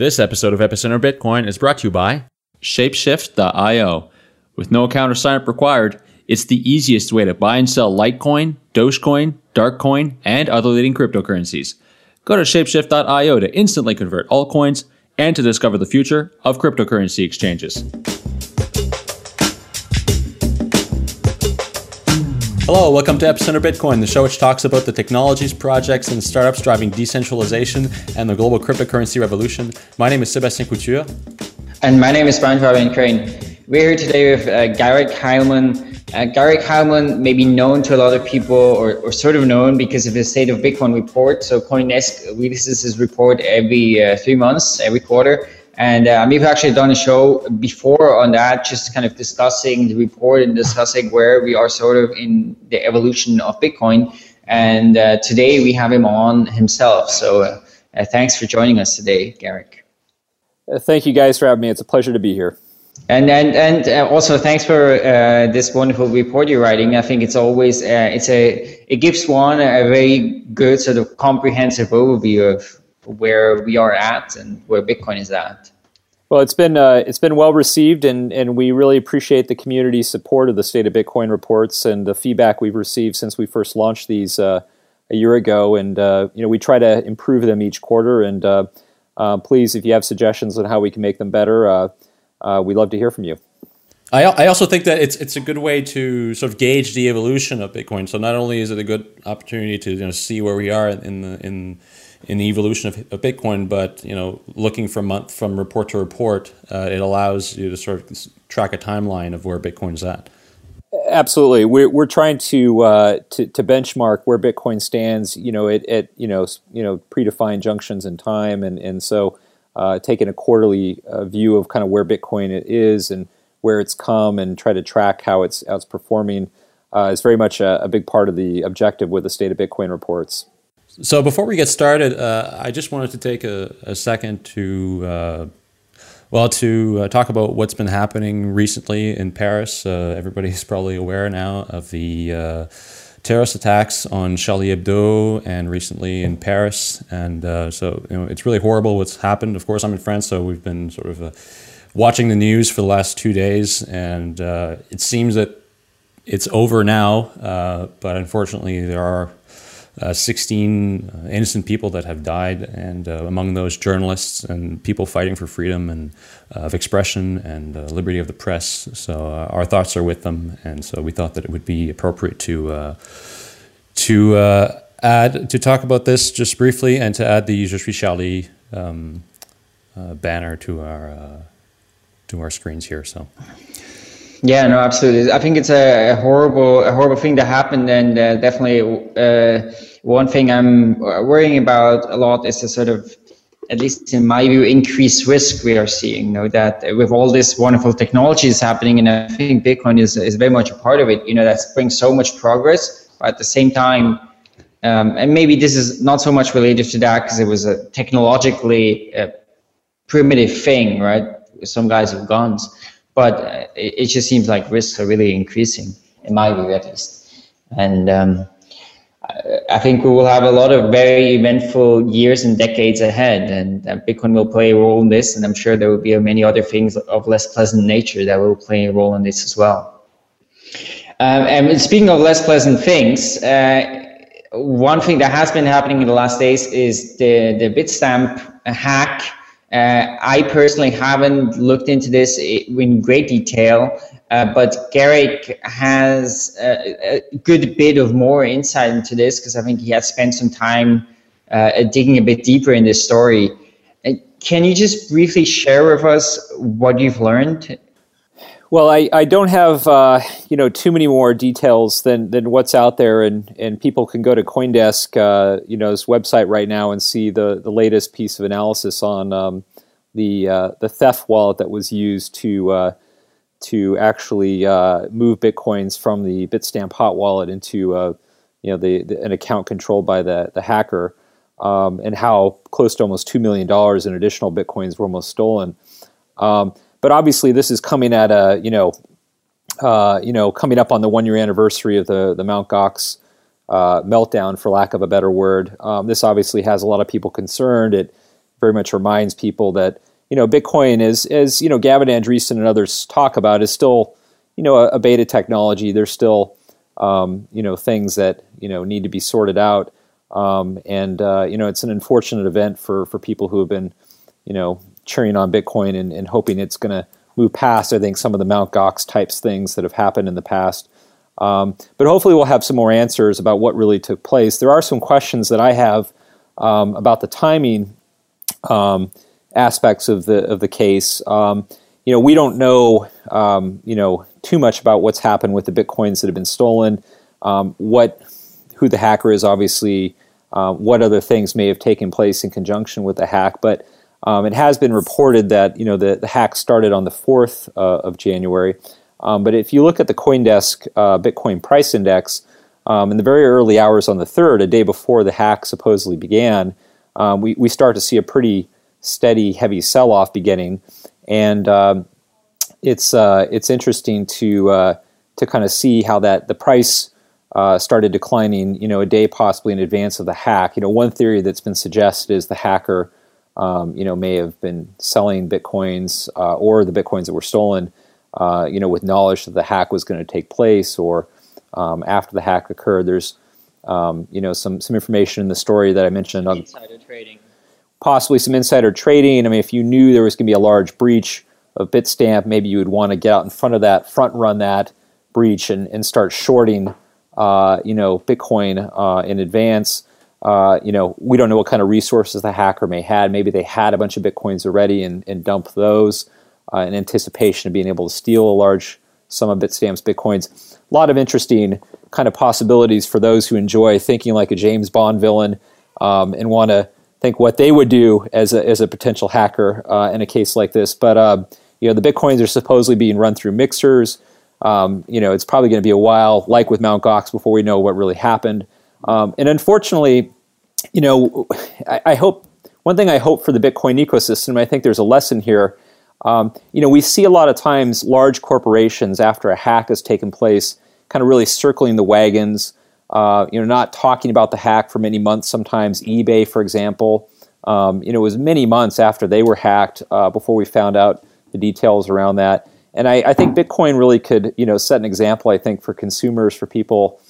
This episode of Epicenter Bitcoin is brought to you by Shapeshift.io. With no account or sign up required, it's the easiest way to buy and sell Litecoin, Dogecoin, Darkcoin, and other leading cryptocurrencies. Go to Shapeshift.io to instantly convert altcoins and to discover the future of cryptocurrency exchanges. Hello, welcome to Epicenter Bitcoin, the show which talks about the technologies, projects, and startups driving decentralization and the global cryptocurrency revolution. My name is Sébastien Couture. And my name is Brian Fabian Crain. We're here today with uh, Garrick Hileman. Uh, Garrick Hileman may be known to a lot of people or, or, sort of known because of his State of Bitcoin report. So CoinDesk releases his report every uh, three months, every quarter. And uh, we've actually done a show before on that, just kind of discussing the report and discussing where we are sort of in the evolution of Bitcoin. And uh, today we have him on himself. So uh, uh thanks for joining us today, Garrick. Uh, thank you guys for having me. It's a pleasure to be here. And and and uh, also thanks for this wonderful report you're writing. I think it's always it's a it gives one a very good sort of comprehensive overview of where we are at and where Bitcoin is at. Well, it's been uh, it's been well received, and and we really appreciate the community support of the State of Bitcoin reports and the feedback we've received since we first launched these uh, a year ago. And uh, you know, we try to improve them each quarter. And uh, uh, please, if you have suggestions on how we can make them better, uh, we'd love to hear from you. I, I also think that it's it's a good way to sort of gauge the evolution of Bitcoin. So not only is it a good opportunity to you know, see where we are in the in in the evolution of, of Bitcoin, but you know, looking from month from report to report, uh, it allows you to sort of track a timeline of where Bitcoin's at. Absolutely, we're we're trying to uh, to, to benchmark where Bitcoin stands. You know, at, at you know you know predefined junctions in time, and and so uh, taking a quarterly uh, view of kind of where Bitcoin is and where it's come, and try to track how it's how it's performing uh, is very much a, a big part of the objective with the state of Bitcoin reports. So before we get started, uh, I just wanted to take a, a second to, uh, well, to uh, talk about what's been happening recently in Paris. Uh, everybody's probably aware now of the uh, terrorist attacks on Charlie Hebdo and recently in Paris. And uh, so, you know, it's really horrible what's happened. Of course, I'm in France, so we've been sort of watching the news for the last two days, and it seems that it's over now. but unfortunately, there are uh, 16 uh, innocent people that have died, and uh, among those journalists and people fighting for freedom and uh, of expression and uh, liberty of the press. So our thoughts are with them, and so we thought that it would be appropriate to to add to talk about this just briefly, and to add the Je suis um, banner to our to our screens here. So. Yeah, no, absolutely. I think it's a, a horrible, a horrible thing that happened, and uh, definitely uh, one thing I'm worrying about a lot is the sort of, at least in my view, increased risk we are seeing. You know that with all this wonderful technologies happening, and I think Bitcoin is is very much a part of it. You know that brings so much progress, but at the same time. Um, and maybe this is not so much related to that because it was a technologically uh, primitive thing, right? Some guys with guns but it, it, just seems like risks are really increasing, in my view at least. And um, I think we will have a lot of very eventful years and decades ahead, and uh, Bitcoin will play a role in this. And I'm sure there will be many other things of less pleasant nature that will play a role in this as well. Um, and speaking of less pleasant things, uh, one thing that has been happening in the last days is the the Bitstamp hack uh, I personally haven't looked into this in great detail, uh, but Garrick has a, a, good bit of more insight into this because I think he has spent some time uh, digging a bit deeper in this story. Uh, can you just briefly share with us what you've learned? Well, I, I don't have uh, you know too many more details than, than what's out there, and, and people can go to CoinDesk uh, you know website right now and see the, the latest piece of analysis on um, the uh, the theft wallet that was used to uh, to actually uh, move bitcoins from the Bitstamp hot wallet into uh, you know the, the, an account controlled by the the hacker, um, and how close to almost two million dollars in additional bitcoins were almost stolen. Um, but obviously, this is coming at a you know, uh, you know, coming up on the one year anniversary of the the Mount Gox uh, meltdown, for lack of a better word. Um, this obviously has a lot of people concerned. It very much reminds people that you know Bitcoin is, as you know, Gavin Andresen and others talk about, is still you know a, a beta technology. There's still um, you know things that you know need to be sorted out, um, and uh, you know it's an unfortunate event for for people who have been you know cheering on Bitcoin and, and hoping it's going to move past. I think some of the Mount Gox types things that have happened in the past. Um, but hopefully, we'll have some more answers about what really took place. There are some questions that I have um, about the timing um, aspects of the of the case. Um, you know, we don't know, um, you know, too much about what's happened with the bitcoins that have been stolen. Um, what, who the hacker is, obviously. Uh, what other things may have taken place in conjunction with the hack, but um, it has been reported that you know the, the hack started on the fourth uh, of January. Um, but if you look at the CoinDesk uh, Bitcoin price index, um, in the very early hours on the third, a day before the hack supposedly began, um, we, we start to see a pretty steady, heavy sell off beginning. And um, it's, uh, it's interesting to, uh, to kind of see how that the price uh, started declining, you know, a day possibly in advance of the hack. You know, one theory that's been suggested is the hacker, um, you know, may have been selling bitcoins uh, or the bitcoins that were stolen, uh, you know, with knowledge that the hack was going to take place or um, after the hack occurred. There's, um, you know, some some information in the story that I mentioned on insider trading. Possibly some insider trading. I mean, if you knew there was going to be a large breach of Bitstamp, maybe you would want to get out in front of that, front run that breach, and, and start shorting, uh, you know, Bitcoin uh, in advance. Uh, you know, we don't know what kind of resources the hacker may had. Maybe they had a bunch of bitcoins already and, and dumped those uh, in anticipation of being able to steal a large sum of Bitstamp's bitcoins. A lot of interesting kind of possibilities for those who enjoy thinking like a James Bond villain um, and want to think what they would do as a, as a potential hacker uh, in a case like this. But uh, you know, the bitcoins are supposedly being run through mixers. Um, you know, it's probably going to be a while, like with Mount Gox, before we know what really happened. Um, and unfortunately, you know, I, I, hope one thing I hope for the Bitcoin ecosystem. I think there's a lesson here. Um, you know, we see a lot of times large corporations after a hack has taken place, kind of really circling the wagons. Uh, you know, not talking about the hack for many months. Sometimes eBay, for example, um, you know, it was many months after they were hacked uh, before we found out the details around that. And I, I, think Bitcoin really could, you know, set an example. I think for consumers, for people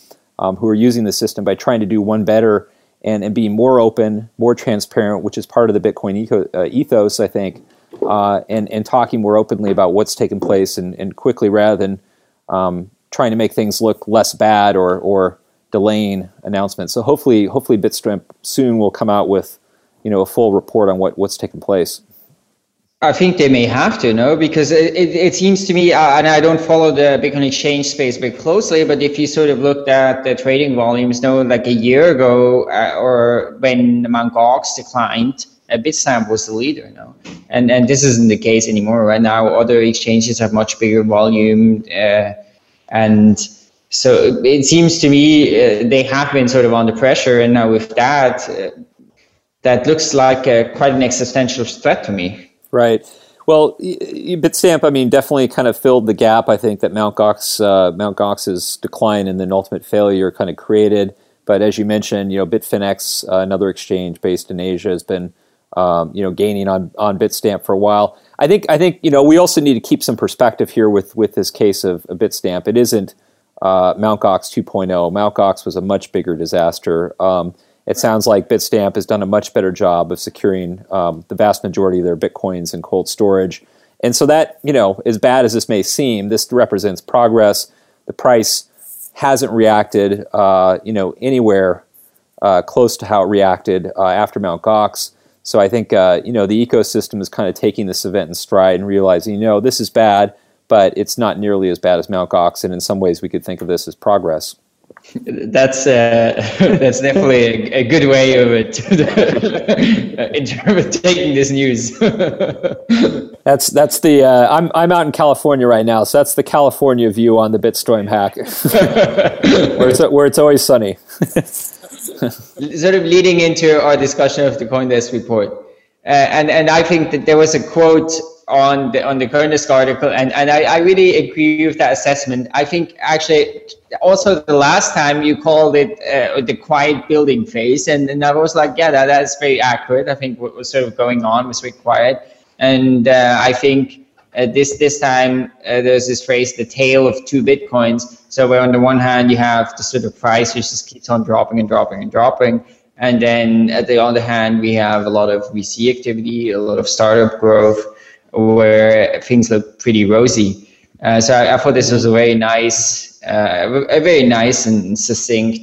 um, who are using the system by trying to do one better and, and be more open, more transparent, which is part of the Bitcoin eco, uh, ethos, I think, uh, and and talking more openly about what's taken place and, and quickly rather than um, trying to make things look less bad or or delaying announcements. So hopefully, hopefully Bitstamp soon will come out with, you know, a full report on what, what's taken place. I think they may have to, no, because it, it, it seems to me, uh, and I don't follow the Bitcoin exchange space very closely, but if you sort of looked at the trading volumes, no, like a year ago, uh, or when Mt. Gox declined, uh, Bitstamp was the leader, no, and and this isn't the case anymore. Right now, other exchanges have much bigger volume, uh, and so it seems to me uh, they have been sort of under pressure, and now with that, uh, that looks like quite an existential threat to me. Right. Well, Bitstamp, I mean, definitely kind of filled the gap. I think that Mount Gox, uh, Mount Gox's decline and then ultimate failure kind of created. But as you mentioned, you know, Bitfinex, uh, another exchange based in Asia, has been, um, you know, gaining on on Bitstamp for a while. I think I think you know we also need to keep some perspective here with with this case of, of Bitstamp. It isn't uh, Mt. Gox 2.0. Mt. Gox was a much bigger disaster. Um, it sounds like Bitstamp has done a much better job of securing um, the vast majority of their bitcoins in cold storage. And so that, you know, as bad as this may seem, this represents progress. The price hasn't reacted, uh, you know, anywhere uh, close to how it reacted uh, after Mt. Gox. So I think, uh, you know, the ecosystem is kind of taking this event in stride and realizing, you know, this is bad but it's not nearly as bad as Mount Gox, and in some ways we could think of this as progress. That's uh, that's definitely a, a, good way of it in terms of taking this news. that's that's the uh, I'm I'm out in California right now, so that's the California view on the Bitstamp hack, where it's where it's always sunny. sort of leading into our discussion of the CoinDesk report, uh, and and I think that there was a quote on the on the CoinDesk article, and and I, I really agree with that assessment. I think actually also the last time you called it uh, the quiet building phase, and, and I was like, yeah, that, that's very accurate. I think what was sort of going on was very quiet, and uh, I think. Uh, this this time uh, there's this phrase the tale of two bitcoins so where on the one hand you have the sort of price which just keeps on dropping and dropping and dropping and then at the other hand, we have a lot of VC activity, a lot of startup growth, where things look pretty rosy. Uh, so I, I, thought this was a very nice, uh, a very nice and succinct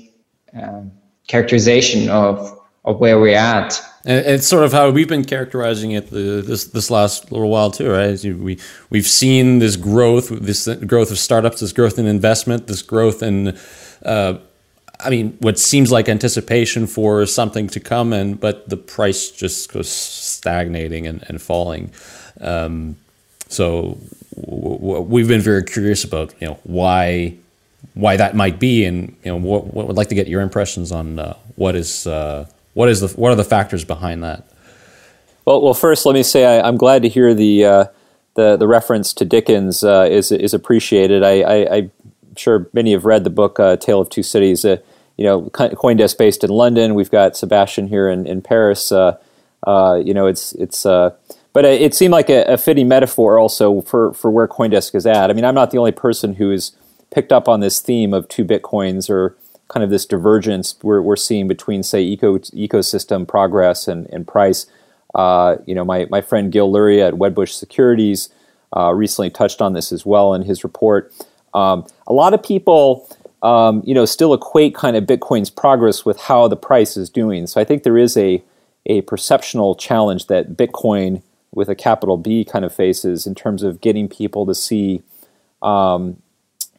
um, characterization of of where we're at. And it's sort of how we've been characterizing it the, this this last little while too, right? We we've seen this growth, this growth of startups, this growth in investment, this growth in uh, I mean, what seems like anticipation for something to come, and but the price just goes stagnating and, and falling. Um, so w- w- we've been very curious about you know why why that might be, and you know what, what would like to get your impressions on uh, what is uh, what is the what are the factors behind that. Well, well, first let me say I, am glad to hear the uh, the the reference to Dickens uh, is is appreciated. I, I, I sure many have read the book uh, Tale of Two Cities. Uh, you know, CoinDesk based in London. We've got Sebastian here in, in Paris. Uh, uh, you know, it's it's. Uh, but it seemed like a, a, fitting metaphor also for for where CoinDesk is at. I mean, I'm not the only person who's picked up on this theme of two bitcoins or kind of this divergence we're, we're seeing between, say, eco, ecosystem progress and, and price. Uh, you know, my, my friend Gil Luria at Wedbush Securities uh, recently touched on this as well in his report. Um, a lot of people, um, you know, still equate kind of Bitcoin's progress with how the price is doing. So I think there is a a perceptual challenge that Bitcoin with a capital B kind of faces in terms of getting people to see um,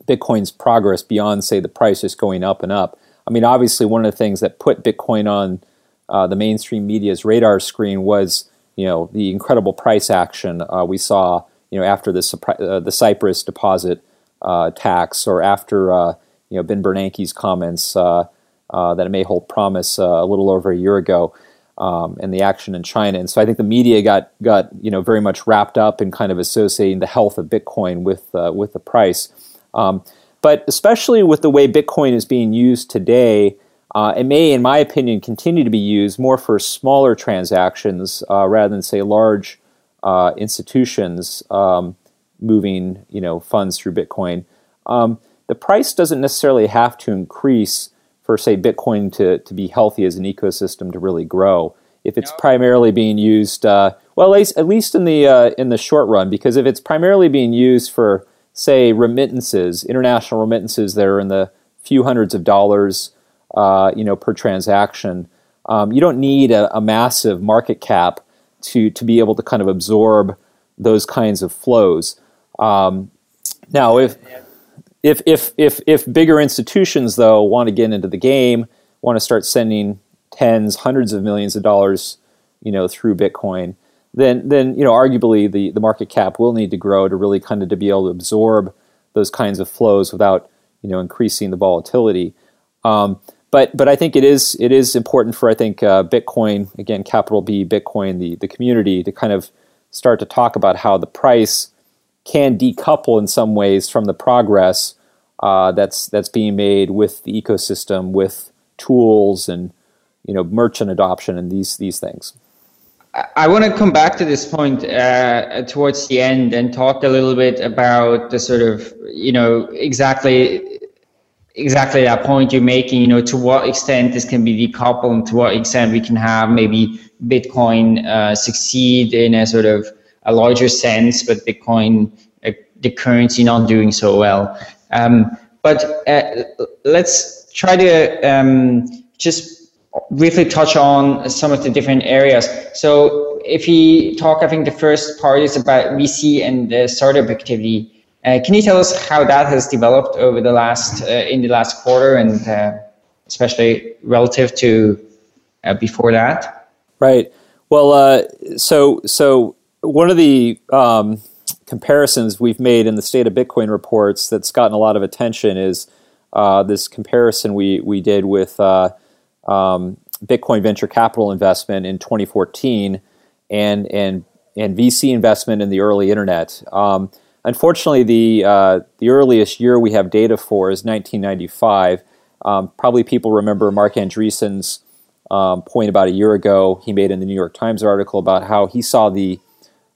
Bitcoin's progress beyond, say, the price just going up and up. I mean, obviously, one of the things that put Bitcoin on uh, the mainstream media's radar screen was, you know, the incredible price action uh, we saw, you know, after the uh, the Cyprus deposit uh, tax or after uh, you know Ben Bernanke's comments uh, that it may hold promise a little over a year ago. Um, and the action in China, and so I think the media got got you know very much wrapped up in kind of associating the health of Bitcoin with with the price. Um, but especially with the way Bitcoin is being used today, uh, it may, in my opinion, continue to be used more for smaller transactions uh, rather than, say, large uh, institutions um, moving, you know, funds through Bitcoin. Um, the price doesn't necessarily have to increase for, say, Bitcoin to, to be healthy as an ecosystem to really grow. If it's primarily being used, uh, well, at least, at least in the uh, in the short run, because if it's primarily being used for, say, remittances, international remittances that are in the few hundreds of dollars, uh, you know, per transaction, um, you don't need a, a massive market cap to to be able to kind of absorb those kinds of flows. Um, now, if if if if if bigger institutions though want to get into the game, want to start sending tens, hundreds of millions of dollars, you know, through Bitcoin, then then you know, arguably the the market cap will need to grow to really kind of to be able to absorb those kinds of flows without you know increasing the volatility. Um, but but I think it is it is important for I think uh, Bitcoin again capital B Bitcoin the the community to kind of start to talk about how the price can decouple in some ways from the progress uh, that's that's being made with the ecosystem, with tools and you know merchant adoption and these these things. I want to come back to this point uh, towards the end and talk a little bit about the sort of you know exactly exactly that point you're making. You know to what extent this can be decoupled, and to what extent we can have maybe Bitcoin uh, succeed in a sort of a larger sense, but Bitcoin, uh, the currency not doing so well. Um, but uh, let's try to um, just briefly touch on some of the different areas. So if we talk, I think the first part is about VC and the startup activity. Uh, can you tell us how that has developed over the last uh, in the last quarter and uh, especially relative to uh, before that? Right. Well, so so one of the um, comparisons we've made in the state of Bitcoin reports that's gotten a lot of attention is uh, this comparison we we did with uh, um, Bitcoin venture capital investment in 2014 and and and VC investment in the early internet. Um, unfortunately, the uh, the earliest year we have data for is 1995. Um, probably people remember Marc Andreessen's um, point about a year ago. He made in the New York Times article about how he saw the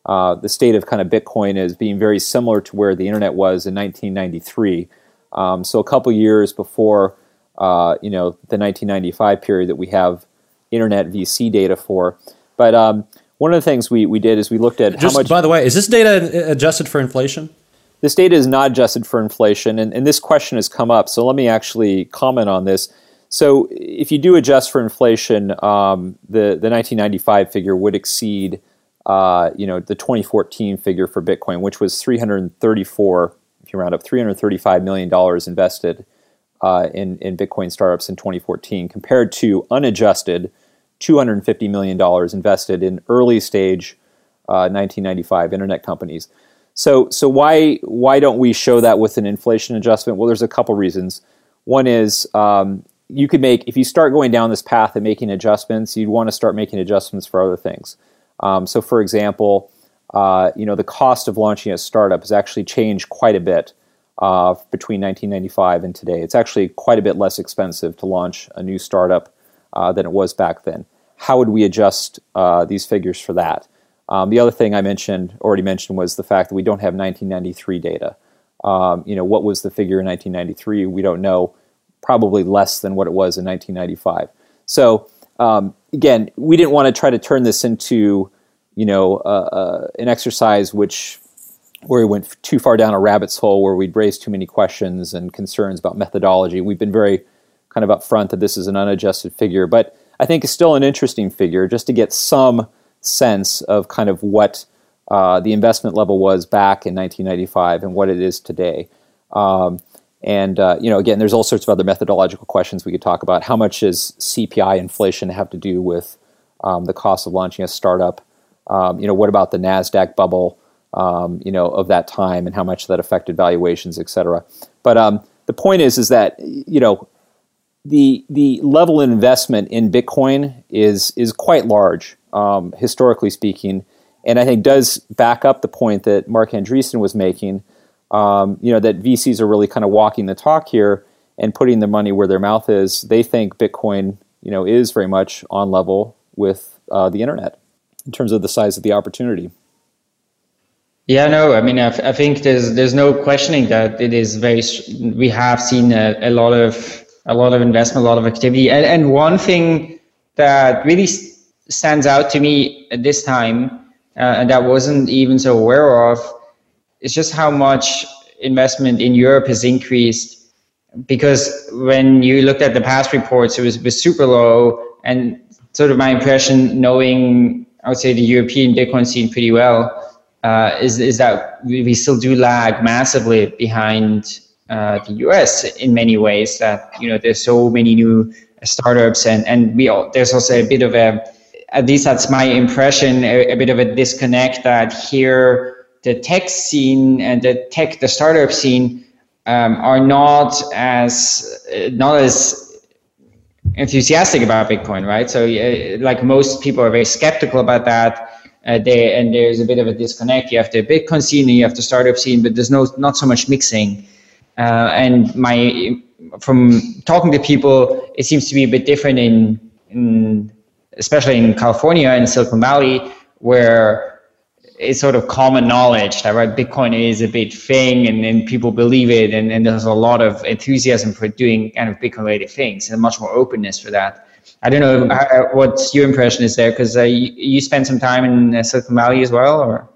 uh, the state of kind of Bitcoin as being very similar to where the internet was in 1993. Um, so a couple years before uh, you know the 1995 period that we have internet VC data for. But um, one of the things we, we did is we looked at Just, how much. By the way, is this data adjusted for inflation? This data is not adjusted for inflation, and, and this question has come up. So let me actually comment on this. So if you do adjust for inflation, um, the the 1995 figure would exceed, uh, you know, the 2014 figure for Bitcoin, which was 334, if you round up, 335 million dollars invested uh, in in Bitcoin startups in 2014, compared to unadjusted 250 million dollars invested in early stage uh, 1995 internet companies. So, so why why don't we show that with an inflation adjustment? Well, there's a couple reasons. One is um, you could make if you start going down this path and making adjustments, you'd want to start making adjustments for other things. Um, so, for example, uh, you know the cost of launching a startup has actually changed quite a bit uh, between 1995 and today. It's actually quite a bit less expensive to launch a new startup uh, than it was back then. How would we adjust uh, these figures for that? Um, the other thing I mentioned, already mentioned, was the fact that we don't have 1993 data. Um, you know, what was the figure in 1993? We don't know. Probably less than what it was in 1995. So um, again, we didn't want to try to turn this into, you know, uh, uh, an exercise which where we went too far down a rabbit's hole, where we'd raise too many questions and concerns about methodology. We've been very kind of upfront that this is an unadjusted figure, but I think it's still an interesting figure just to get some sense of kind of what uh, the investment level was back in 1995 and what it is today. Um, and uh, you know, again, there's all sorts of other methodological questions we could talk about. How much does CPI inflation have to do with um, the cost of launching a startup? Um, you know, what about the Nasdaq bubble? Um, you know, of that time and how much that affected valuations, et cetera. But um, the point is, is that you know, the the level of investment in Bitcoin is is quite large um, historically speaking, and I think does back up the point that Marc Andreessen was making. Um, you know that VCs are really kind of walking the talk here and putting their money where their mouth is. They think Bitcoin, you know, is very much on level with uh, the internet in terms of the size of the opportunity. Yeah, no, I mean, I, I think there's there's no questioning that it is very. We have seen a, a lot of a lot of investment, a lot of activity, and, and one thing that really stands out to me at this time, uh, and that wasn't even so aware of, is just how much investment in Europe has increased. Because when you looked at the past reports, it was, was super low, and sort of my impression, knowing I would say the European Bitcoin scene pretty well, uh, is is that we still do lag massively behind uh, the US in many ways. That you know there's so many new startups, and and we all, there's also a bit of a at least that's my impression, a, a, bit of a disconnect that here the tech scene and the tech, the startup scene um, are not as, not as enthusiastic about Bitcoin, right? So uh, like most people are very skeptical about that. Uh, they, and there's a bit of a disconnect. You have the Bitcoin scene and you have the startup scene, but there's no, not so much mixing. Uh, and my, from talking to people, it seems to be a bit different in, in especially in California and Silicon Valley, where it's sort of common knowledge that right, Bitcoin is a big thing and, then people believe it, and, and there's a lot of enthusiasm for doing kind of Bitcoin related things and much more openness for that. I don't know uh, what your impression is there because uh, you, you spent some time in uh, Silicon Valley as well, or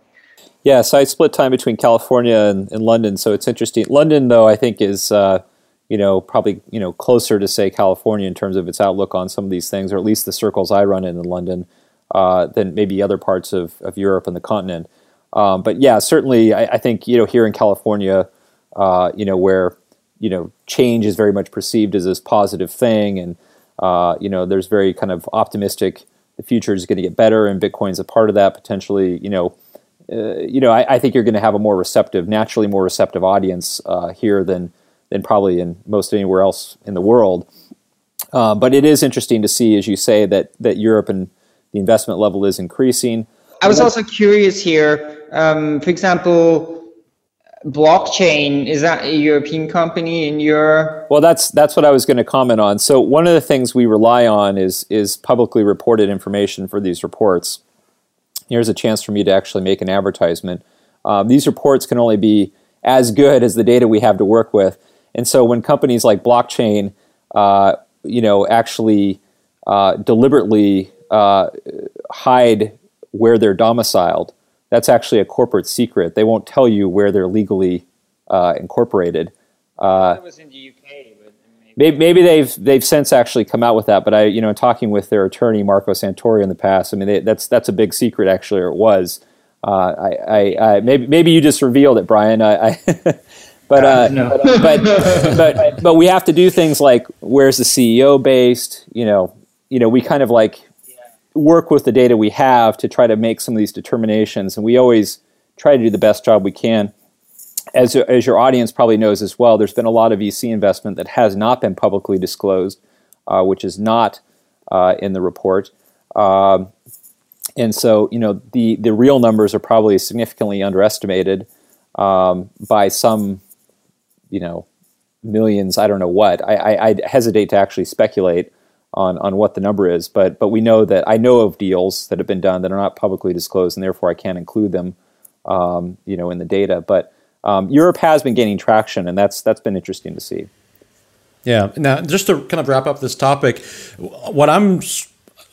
yeah, so I split time between California and, and London, so it's interesting. London, though, I think is uh, you know, probably you know closer to say California in terms of its outlook on some of these things, or at least the circles I run in in London, uh, than maybe other parts of, of Europe and the continent. Um, but yeah, certainly, I, I, think you know here in California, uh, you know where you know change is very much perceived as this positive thing, and uh, you know there's very kind of optimistic. The future is going to get better, and Bitcoin's a part of that potentially. You know, uh, you know, I, I, think you're going to have a more receptive, naturally more receptive audience uh, here than than probably in most anywhere else in the world. Uh, but it is interesting to see, as you say, that that Europe and the investment level is increasing. I was also curious here. Um, for example, blockchain is that a European company in your? Well, that's that's what I was going to comment on. So one of the things we rely on is is publicly reported information for these reports. Here's a chance for me to actually make an advertisement. Um, these reports can only be as good as the data we have to work with, and so when companies like blockchain, uh, you know, actually uh, deliberately uh, hide where they're domiciled, that's actually a corporate secret. They won't tell you where they're legally uh, incorporated. Uh, was in the UK. Maybe, maybe, they've they've since actually come out with that, but I you know talking with their attorney Marco Santori in the past, I mean they, that's that's a big secret actually, or it was. Uh, I, I, I, maybe maybe you just revealed it, Brian. I, but, uh, no. but, but, but but we have to do things like where's the CEO based? You know, you know we kind of like work with the data we have to try to make some of these determinations, and we always try to do the best job we can. As, as your audience probably knows as well, there's been a lot of VC investment that has not been publicly disclosed, uh, which is not uh, in the report. Um, and so, you know, the, the real numbers are probably significantly underestimated um, by some, you know, millions. I don't know what. I, I, I hesitate to actually speculate on on what the number is, but but we know that I know of deals that have been done that are not publicly disclosed, and therefore I can't include them, um, you know, in the data. But um, Europe has been gaining traction, and that's that's been interesting to see. Yeah. Now, just to kind of wrap up this topic, what I'm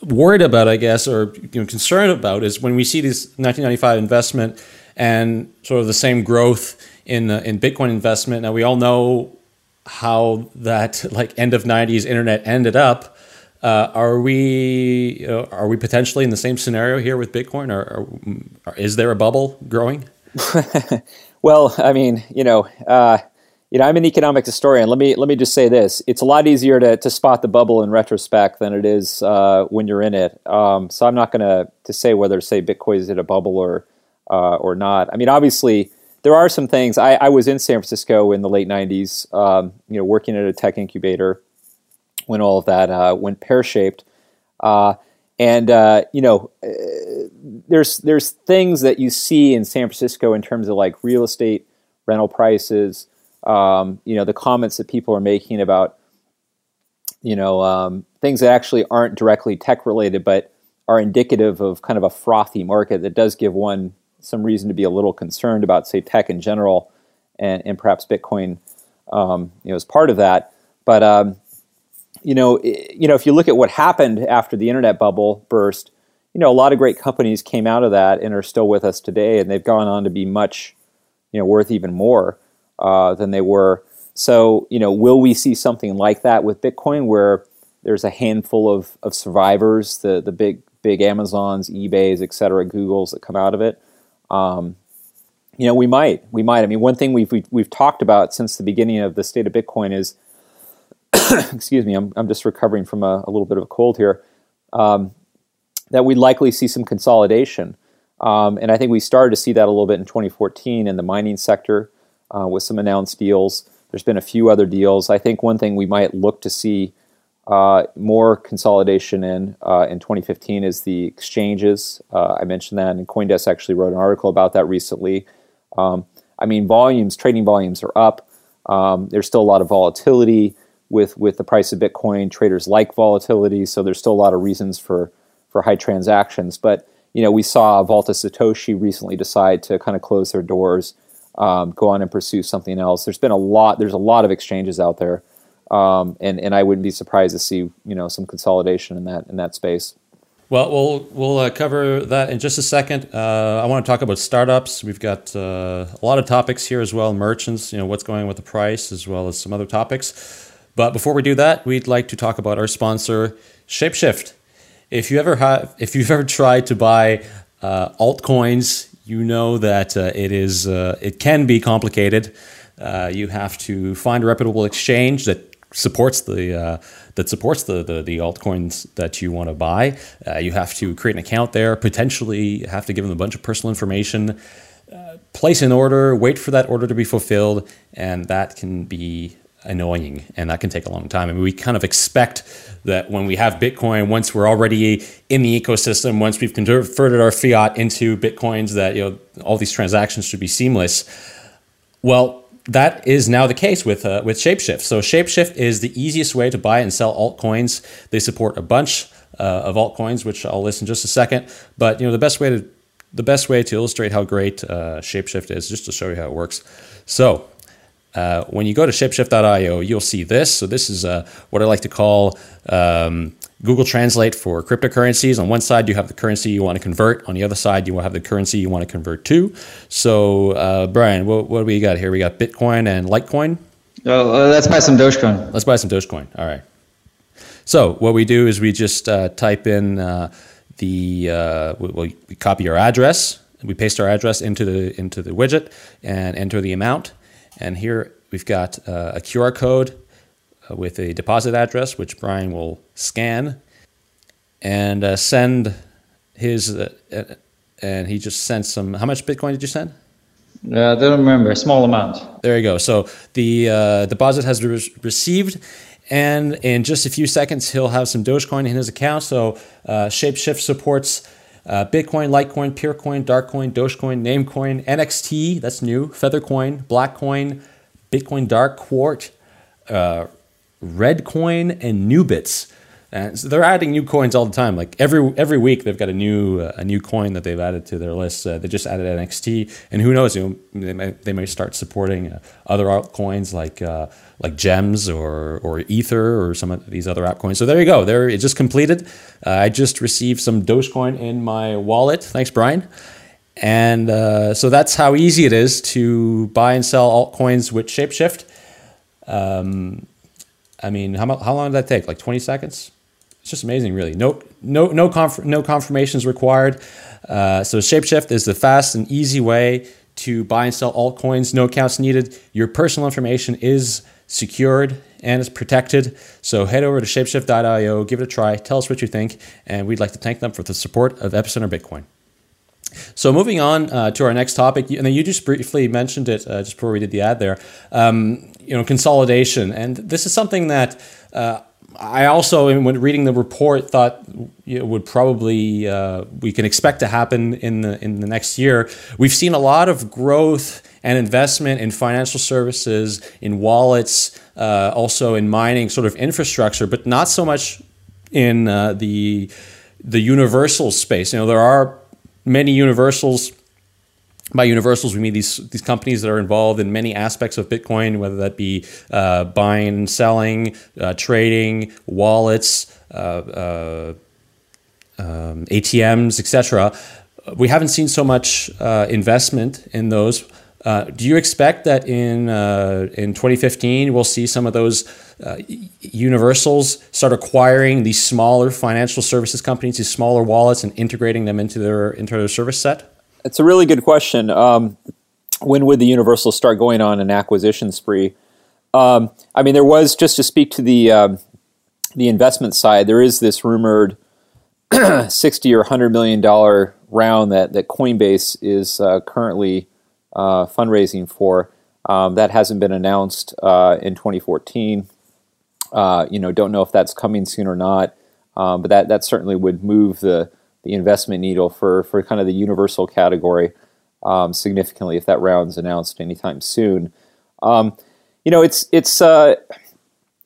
worried about, I guess, or you know, concerned about, is when we see this 1995 investment and sort of the same growth in uh, in Bitcoin investment. Now we all know how that like end of 90s internet ended up uh, are we know, are we potentially in the same scenario here with Bitcoin, or, or is there a bubble growing? well, I mean, you know, uh, you know, I'm an economic historian. Let me let me just say this: it's a lot easier to, to spot the bubble in retrospect than it is uh, when you're in it. Um, so I'm not going to to say whether say Bitcoin is in a bubble or uh, or not. I mean, obviously. There are some things. I, I was in San Francisco in the late '90s, um, you know, working at a tech incubator, when all of that uh, went pear shaped. Uh, and uh, you know, uh, there's there's things that you see in San Francisco in terms of like real estate rental prices. Um, you know, the comments that people are making about you know um, things that actually aren't directly tech related, but are indicative of kind of a frothy market that does give one some reason to be a little concerned about, say, tech in general, and, and perhaps Bitcoin, um, you know, as part of that. But um, you know, you know, if you look at what happened after the internet bubble burst, you know, a lot of great companies came out of that and are still with us today, and they've gone on to be much, you know, worth even more uh, than they were. So, you know, will we see something like that with Bitcoin, where there's a handful of, of survivors, the the big big Amazons, eBay's, et cetera, Googles that come out of it? Um, you know, we might, we might. I mean, one thing we've, we've we've talked about since the beginning of the state of Bitcoin is excuse me, I'm, I'm just recovering from a, a little bit of a cold here, um, that we'd likely see some consolidation. Um, and I think we started to see that a little bit in 2014 in the mining sector uh, with some announced deals. There's been a few other deals. I think one thing we might look to see uh, more consolidation in uh, in 2015 is the exchanges. Uh, I mentioned that, and CoinDesk actually wrote an article about that recently. Um, I mean, volumes, trading volumes are up. Um, there's still a lot of volatility with with the price of Bitcoin. Traders like volatility, so there's still a lot of reasons for for high transactions. But you know, we saw Vault of Satoshi recently decide to kind of close their doors, um, go on and pursue something else. There's been a lot. There's a lot of exchanges out there, um, and and I wouldn't be surprised to see you know some consolidation in that in that space. Well, we'll we'll uh, cover that in just a second. Uh, I want to talk about startups. We've got uh, a lot of topics here as well. Merchants, you know, what's going on with the price, as well as some other topics. But before we do that, we'd like to talk about our sponsor, Shapeshift. If you ever have, if you've ever tried to buy uh, altcoins, you know that uh, it is uh, it can be complicated. Uh, you have to find a reputable exchange that supports the uh, that supports the, the, the altcoins that you want to buy. Uh, you have to create an account there. Potentially, have to give them a bunch of personal information. place an order, wait for that order to be fulfilled, and that can be annoying, and that can take a long time. I mean, we kind of expect that when we have Bitcoin, once we're already in the ecosystem, once we've converted our fiat into Bitcoins, that you know all these transactions should be seamless. Well, that is now the case with uh, with Shapeshift. So Shapeshift is the easiest way to buy and sell altcoins. They support a bunch uh, of altcoins, which I'll list in just a second. But you know the best way to the best way to illustrate how great uh, Shapeshift is, just to show you how it works. So uh, when you go to shapeshift.io, you'll see this. So this is uh, what I like to call um, Google Translate for cryptocurrencies. On one side, you have the currency you want to convert. On the other side, you will have the currency you want to convert to. So, uh, Brian, what, what do we got here? We got Bitcoin and Litecoin. Oh, let's buy some Dogecoin. Let's buy some Dogecoin. All right. So what we do is we just uh, type in uh, the uh, we, we copy our address. We paste our address into the into the widget and enter the amount. And here we've got uh, a QR code uh, with a deposit address, which Brian will scan and uh, send his. Uh, uh, and he just sent some. How much Bitcoin did you send? Uh, I don't remember. A small amount. There you go. So the uh, deposit has re- received, and in just a few seconds, he'll have some Dogecoin in his account. So Shapeshift supports. Uh, Bitcoin, Litecoin, Peercoin, Darkcoin, Dogecoin, Namecoin, NXT, that's new, Feathercoin, Blackcoin, Bitcoin Dark, Quart, uh, Reddcoin, and Nubits. And so they're adding new coins all the time. Like every every week, they've got a new uh, a new coin that they've added to their list. Uh, they just added NXT, and who knows? You know, they may they may start supporting uh, other altcoins like uh, like Gems or or Ether or some of these other app coins. So there you go. There it just completed. Uh, I just received some Dogecoin in my wallet. Thanks, Brian. And uh, so that's how easy it is to buy and sell altcoins with Shapeshift. Um, I mean, how, how long did that take? Like 20 seconds? It's just amazing, really. No, no, no, conf- no confirmations required. Uh, so Shapeshift is the fast and easy way to buy and sell altcoins. No accounts needed. Your personal information is secured and it's protected. So head over to shapeshift.io, give it a try, tell us what you think, and we'd like to thank them for the support of Epicenter Bitcoin. So moving on uh, to our next topic, and then you just briefly mentioned it uh, just before we did the ad there. Um, you know, consolidation, and this is something that uh, I also, when reading the report, thought it would probably uh, we can expect to happen in the in the next year. We've seen a lot of growth and investment in financial services, in wallets, uh, also in mining, sort of infrastructure, but not so much in uh, the the universal space. You know, there are many universals. By universals, we mean these these companies that are involved in many aspects of Bitcoin, whether that be uh, buying selling, uh, trading, wallets, uh, uh um, ATMs, etc. We haven't seen so much uh, investment in those. Uh, do you expect that in in 2015 we'll see some of those universals start acquiring these smaller financial services companies, these smaller wallets, and integrating them into their into their service set? It's a really good question. Um, when would the universal start going on an acquisition spree? Um, I mean, there was just to speak to the um, the investment side. There is this rumored sixty or hundred million dollar round that that Coinbase is uh, currently uh, fundraising for. Um, that hasn't been announced uh, in 2014. Uh, you know, don't know if that's coming soon or not, um, but that that certainly would move the the investment needle for for kind of the universal category um, significantly if that round's announced anytime soon. Um, you know, it's it's uh,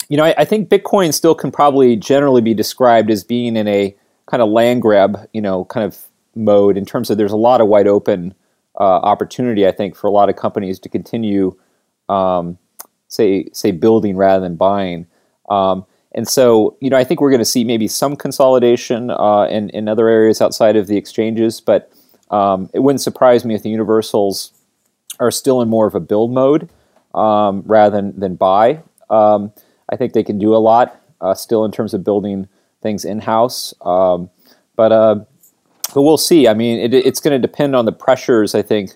you know I, I, think Bitcoin still can probably generally be described as being in a kind of land grab, you know, kind of mode in terms of there's a lot of wide open uh, opportunity I think for a lot of companies to continue um, say say building rather than buying. Um, and so, you know, I think we're going to see maybe some consolidation uh, in, in other areas outside of the exchanges, but um, it wouldn't surprise me if the universals are still in more of a build mode um, rather than, than buy. Um, I think they can do a lot uh, still in terms of building things in house. Um, but, uh, but we'll see. I mean, it, it's going to depend on the pressures, I think,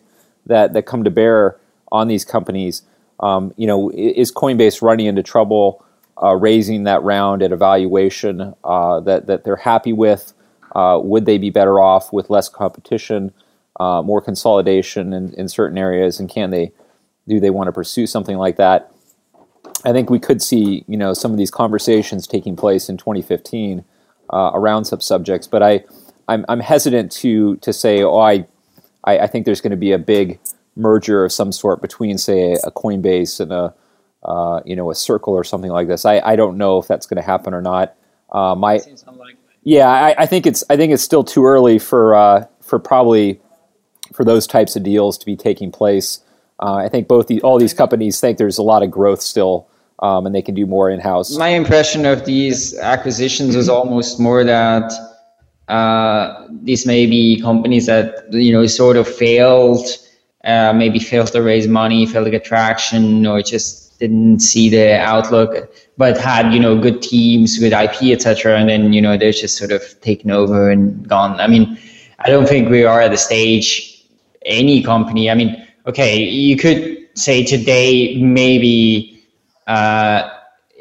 that, that come to bear on these companies. Um, you know, is Coinbase running into trouble? uh, raising that round at a valuation uh, that, that they're happy with? Uh, would they be better off with less competition, uh, more consolidation in, in certain areas, and can they do they want to pursue something like that? I think we could see you know some of these conversations taking place in 2015 uh, around such subjects. But I I'm, I'm hesitant to to say oh I I, I think there's going to be a big merger of some sort between say a Coinbase and a uh, you know a Circle or something like this. I, I don't know if that's going to happen or not. Uh, my yeah, I, I, think it's I think it's still too early for uh, for probably for those types of deals to be taking place. Uh, I think both the, all these companies think there's a lot of growth still, um, and they can do more in house. My impression of these acquisitions was almost more that uh, these may be companies that you know sort of failed, uh, maybe failed to raise money, failed to get traction, or just didn't see the outlook, but had you know good teams, good IP, etc. And then you know they're just sort of taken over and gone. I mean, I don't think we are at the stage any company. I mean, okay, you could say today maybe uh,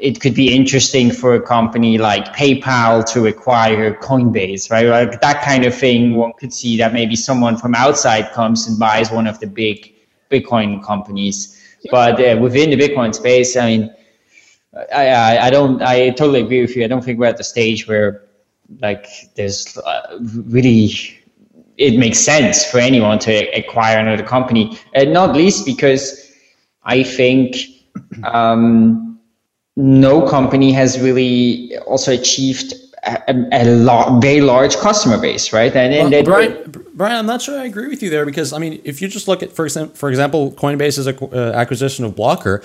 it could be interesting for a company like PayPal to acquire Coinbase, right? Like that kind of thing. One could see that maybe someone from outside comes and buys one of the big Bitcoin companies. But uh, within the Bitcoin space, I mean, I, I, I don't, I totally agree with you. I don't think we're at the stage where like there's uh, really it makes sense for anyone to acquire another company, and not least because I think um, no company has really also achieved a, a lot, very large customer base, right? And, and well, Brian, Brian, I'm not sure I agree with you there because I mean, if you just look at, for example, for example, Coinbase's uh, acquisition of Blockr,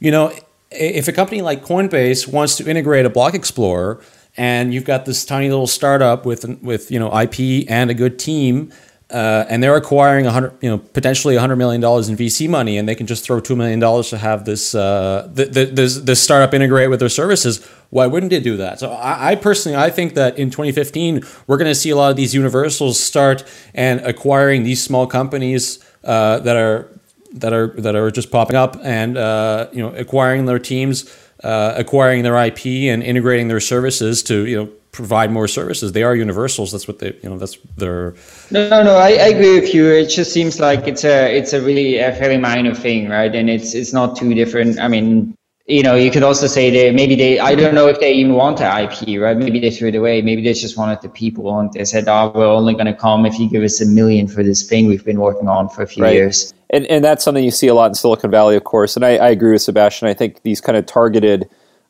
you know, if a company like Coinbase wants to integrate a block explorer and you've got this tiny little startup with with you know IP and a good team, uh, and they're acquiring a hundred, you know, potentially a hundred million dollars in VC money, and they can just throw two million dollars to have this uh, the, the, this this startup integrate with their services. Why wouldn't they do that? So I, I personally, I think that in 2015 we're going to see a lot of these universals start and acquiring these small companies uh, that are that are that are just popping up and uh, you know acquiring their teams uh, acquiring their IP and integrating their services to you know provide more services. They are universals. That's what they you know that's their. No, no, no. I, I agree with you. It just seems like it's a it's a really a fairly minor thing, right? And it's it's not too different. I mean, you know, you could also say they maybe they I don't know if they even want the IP, right? Maybe they threw it away. Maybe they just wanted the people and they said, "Oh, we're only going to come if you give us a million for this thing we've been working on for a few right. years." And and that's something you see a lot in Silicon Valley, of course. And I, I agree with Sebastian. I think these kind of targeted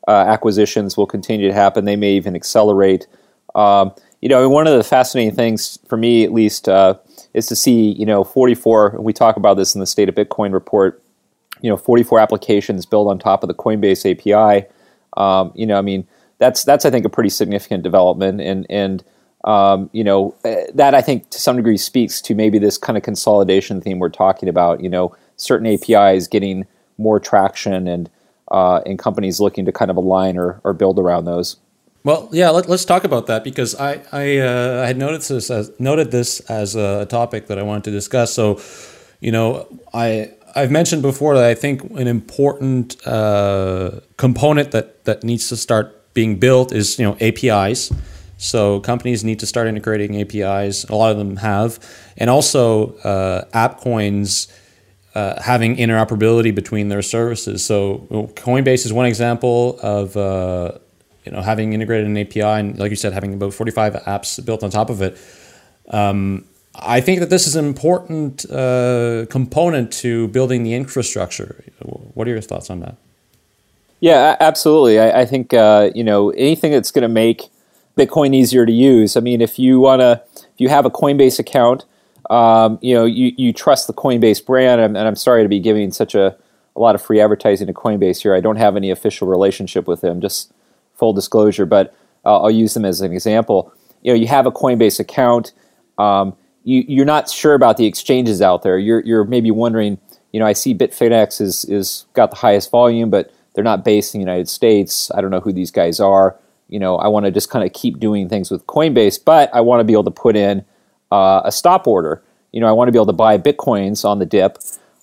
uh, acquisitions will continue to happen. They may even accelerate. Um, you know, one of the fascinating things for me, at least, uh, is to see you know 44. We talk about this in the State of Bitcoin report you know 44 applications built on top of the Coinbase API. Um, you know, I mean, that's that's I think a pretty significant development, and and um, you know eh, that I think to some degree speaks to maybe this kind of consolidation theme we're talking about. You know, certain APIs getting more traction, and uh, and companies looking to kind of align or, or build around those. Well, yeah, let, us talk about that because I I, uh, I had noted this as noted this as a topic that I wanted to discuss. So, you know, I I've mentioned before that I think an important uh, component that that needs to start being built is you know APIs. So companies need to start integrating APIs. A lot of them have, and also uh, AppCoins uh, having interoperability between their services. So Coinbase is one example of uh, you know having integrated an API, and like you said, having about forty five apps built on top of it. Um, I think that this is an important uh, component to building the infrastructure. What are your thoughts on that? Yeah, absolutely. I, I think uh, you know anything that's going to make Bitcoin easier to use. I mean, if you want to, if you have a Coinbase account, um, you know, you, you trust the Coinbase brand, and, and I'm sorry to be giving such a, a lot of free advertising to Coinbase here. I don't have any official relationship with them, just full disclosure, but uh, I'll use them as an example. You know, you have a Coinbase account. Um, you, you're not sure about the exchanges out there. You're, you're maybe wondering, you know, I see Bitfinex is, is got the highest volume, but they're not based in the United States. I don't know who these guys are. You know, I want to just kind of keep doing things with Coinbase, but I want to be able to put in uh, a stop order. You know, I want to be able to buy Bitcoins on the dip.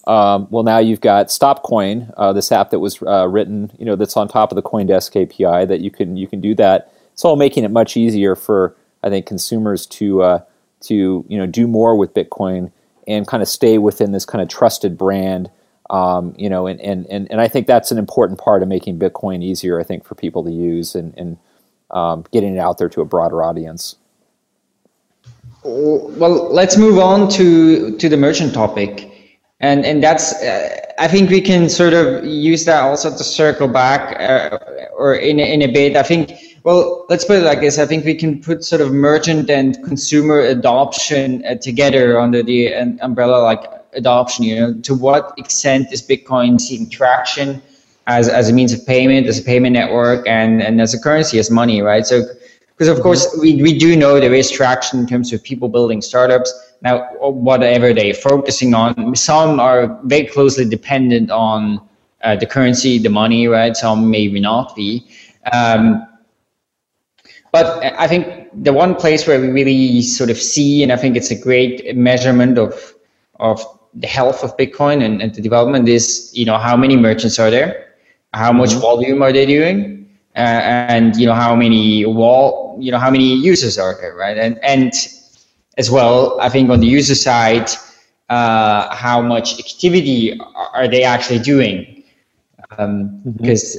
Um, well, now you've got StopCoin, uh, this app that was uh, written, you know, that's on top of the CoinDesk API that you can you can do that. It's all making it much easier for I think consumers to uh, to you know do more with Bitcoin and kind of stay within this kind of trusted brand Um, you know, and, and, and, and I think that's an important part of making Bitcoin easier, I think, for people to use and, and um, getting it out there to a broader audience. Well, let's move on to to the merchant topic, and and that's uh, I think we can sort of use that also to circle back, uh, or in in a bit. I think well, let's put it like this. I think we can put sort of merchant and consumer adoption uh, together under the umbrella like adoption. You know, to what extent is Bitcoin seeing traction as as a means of payment, as a payment network, and and as a currency, as money, right? So because of course we, we do know there is traction in terms of people building startups. Now whatever they're focusing on some are very closely dependent on uh, the currency the money right? Some maybe not be. Um, but i think the one place where we really sort of see and i think it's a great measurement of of the health of bitcoin and, and the development is you know how many merchants are there? How much mm-hmm. volume are they doing and you know how many wall you know how many users are there right? And and as well i think on the user side uh, how much activity are they actually doing? Um, mm-hmm. because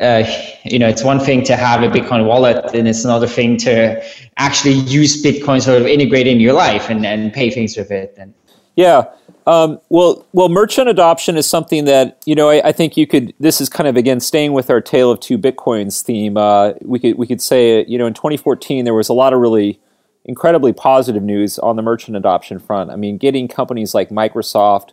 uh, you know it's one thing to have a bitcoin wallet and it's another thing to actually use bitcoin sort of integrate in your life and, and pay things with it and yeah um, well, well, merchant adoption is something that you know. I, I, think you could. This is kind of again staying with our tale of two bitcoins theme. Uh, we could we could say you know in 2014 there was a lot of really incredibly positive news on the merchant adoption front. I mean, getting companies like Microsoft,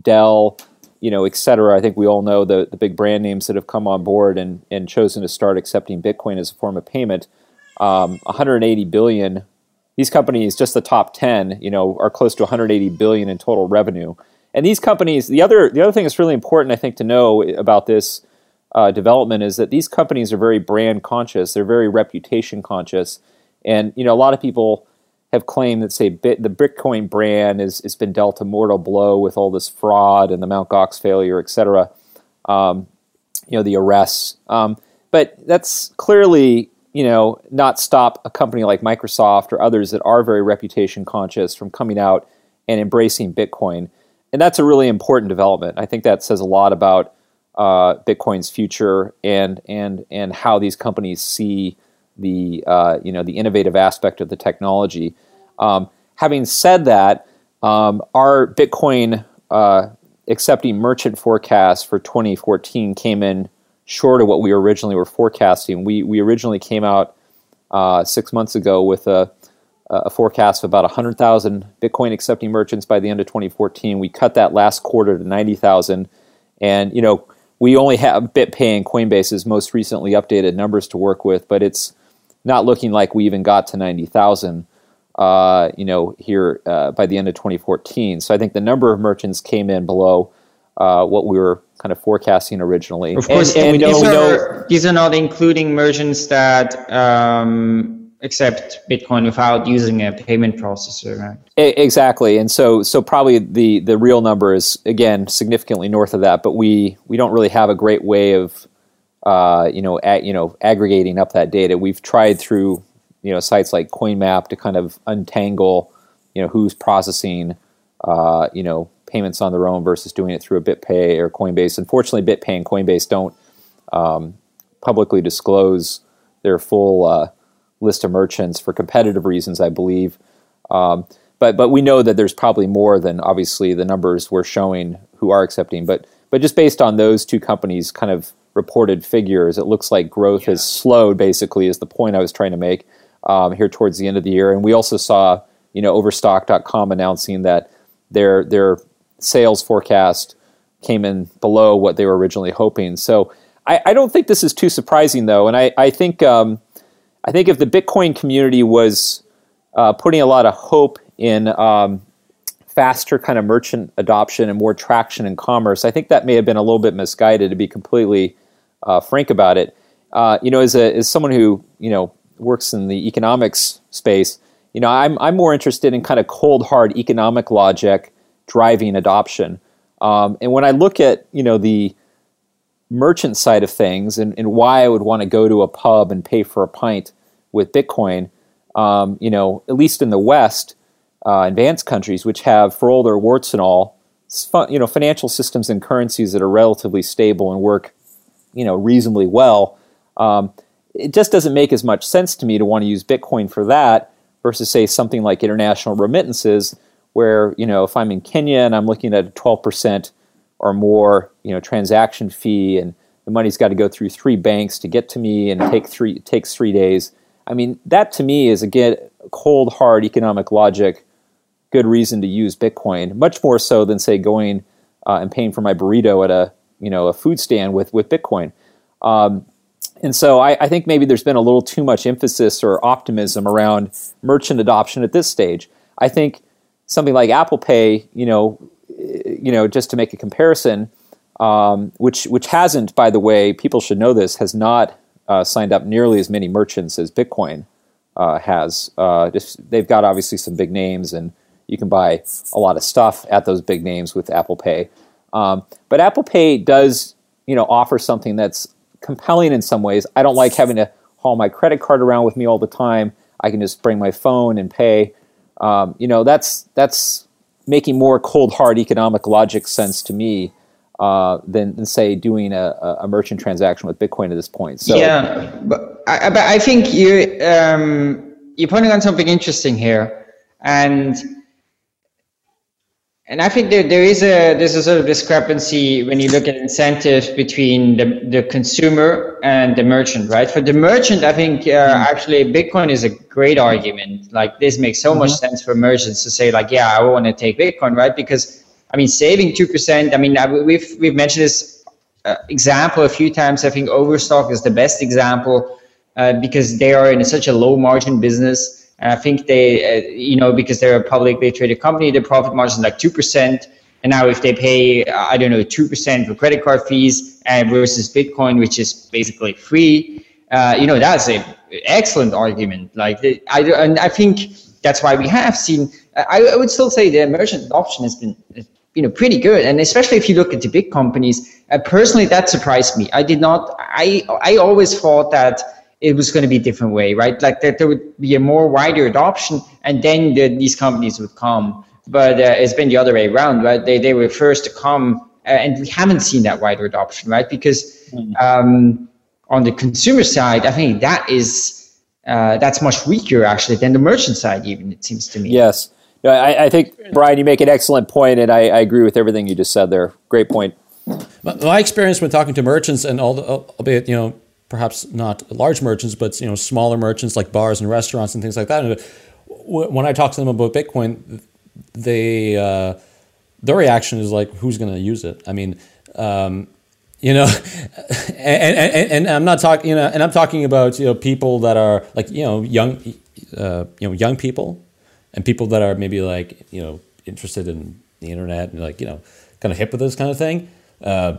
Dell, you know, et cetera. I think we all know the the big brand names that have come on board and and chosen to start accepting Bitcoin as a form of payment. Um, 180 billion these companies, just the top 10, you know, are close to 180 billion in total revenue. And these companies, the other the other thing that's really important, I think, to know about this uh, development is that these companies are very brand conscious. They're very reputation conscious, and you know, a lot of people have claimed that say Bit, the Bitcoin brand is has been dealt a mortal blow with all this fraud and the Mt. Gox failure, et cetera. Um, you know, the arrests. Um, but that's clearly you know, not stop a company like Microsoft or others that are very reputation conscious from coming out and embracing Bitcoin. And that's a really important development. I think that says a lot about uh, Bitcoin's future and and and how these companies see the uh, you know the innovative aspect of the technology. Um, having said that, um, our Bitcoin uh, accepting merchant forecast for 2014 came in short of what we originally were forecasting. We we originally came out uh, six months ago with a, a forecast of about 100,000 Bitcoin accepting merchants by the end of 2014. We cut that last quarter to 90,000, and you know we only have BitPay and Coinbase's most recently updated numbers to work with, but it's not looking like we even got to 90,000. Uh, you know, here uh, by the end of 2014. So I think the number of merchants came in below uh, what we were kind of forecasting originally. Of course, and, and we know, these, are, these are not including merchants that um, accept Bitcoin without using a payment processor, right? Exactly, and so so probably the the real number is again significantly north of that, but we we don't really have a great way of uh, you know at, you know aggregating up that data. We've tried through you know sites like CoinMap to kind of untangle you know who's processing uh, you know payments on their own versus doing it through a BitPay or Coinbase. Unfortunately, BitPay and Coinbase don't um, publicly disclose their full uh, list of merchants for competitive reasons, I believe. Um, but but we know that there's probably more than obviously the numbers we're showing who are accepting. But but just based on those two companies' kind of reported figures, it looks like growth yeah. has slowed. Basically, is the point I was trying to make um, here towards the end of the year. And we also saw you know Overstock.com announcing that their their sales forecast came in below what they were originally hoping. So I, I don't think this is too surprising, though, and I, I think um, I think if the Bitcoin community was uh, putting a lot of hope in um, faster kind of merchant adoption and more traction in commerce, I think that may have been a little bit misguided. To be completely uh, frank about it, uh, you know, as a as someone who you know works in the economics space, you know, I'm I'm more interested in kind of cold hard economic logic driving adoption. Um, and when I look at you know the merchant side of things and, and why I would want to go to a pub and pay for a pint with Bitcoin, um, you know, at least in the West, uh, advanced countries, which have, for all their warts and all, you know financial systems and currencies that are relatively stable and work you know reasonably well. Um, it just doesn't make as much sense to me to want to use Bitcoin for that versus say something like international remittances, where you know if I'm in Kenya and I'm looking at a 12 percent or more you know transaction fee and the money's got to go through three banks to get to me and take three takes three days. I mean that to me is again cold hard economic logic good reason to use Bitcoin, much more so than say going uh, and paying for my burrito at a you know a food stand with with Bitcoin. Um, and so I, I, think maybe there's been a little too much emphasis or optimism around merchant adoption at this stage. I think something like Apple Pay, you know, you know, just to make a comparison, um, which which hasn't, by the way, people should know this, has not uh, signed up nearly as many merchants as Bitcoin uh, has. Uh, just, they've got obviously some big names and you can buy a lot of stuff at those big names with Apple Pay. Um, but Apple Pay does, you know, offer something that's compelling in some ways. I don't like having to haul my credit card around with me all the time. I can just bring my phone and pay. Um, you know, that's that's making more cold hard economic logic sense to me uh, than, than say doing a, a merchant transaction with Bitcoin at this point. So yeah, but I, but I think you um, you're pointing on something interesting here, and and I think there, there is a there's a sort of discrepancy when you look at incentives between the, the consumer and the merchant, right? For the merchant, I think uh, mm-hmm. actually Bitcoin is a great argument. Like this makes so mm-hmm. much sense for merchants to say like, yeah, I want to take Bitcoin, right? Because I mean, saving two percent. I mean, we've we've mentioned this uh, example a few times. I think Overstock is the best example uh, because they are in such a low margin business and I think they, uh, you know, because they're a publicly traded company, the profit margin is like 2%. And now if they pay, I don't know, 2% for credit card fees and versus Bitcoin, which is basically free, uh, you know, that's an excellent argument. Like, I, and I think that's why we have seen, I, I would still say the merchant adoption has been, you know, pretty good. And especially if you look at the big companies, uh, personally, that surprised me. I did not, I, I always thought that it was going to be a different way, right? Like that there would be a more wider adoption, and then the, these companies would come. But uh, it's been the other way around, right? They they were first to come, uh, and we haven't seen that wider adoption, right? Because mm. um, on the consumer side, I think that is uh, that's much weaker actually than the merchant side. Even it seems to me. Yes, I, I think Brian, you make an excellent point, and I, I agree with everything you just said there. Great point. My experience when talking to merchants and all the, albeit you know perhaps not large merchants, but you know smaller merchants like bars and restaurants and things like that. And when I talk to them about Bitcoin, they uh, their reaction is like, "Who's going to use it?" I mean, um, you know, and, and, and I'm not talking, you know, and I'm talking about you know people that are like you know young, uh, you know young people, and people that are maybe like you know interested in the internet and like you know kind of hip with this kind of thing. Uh,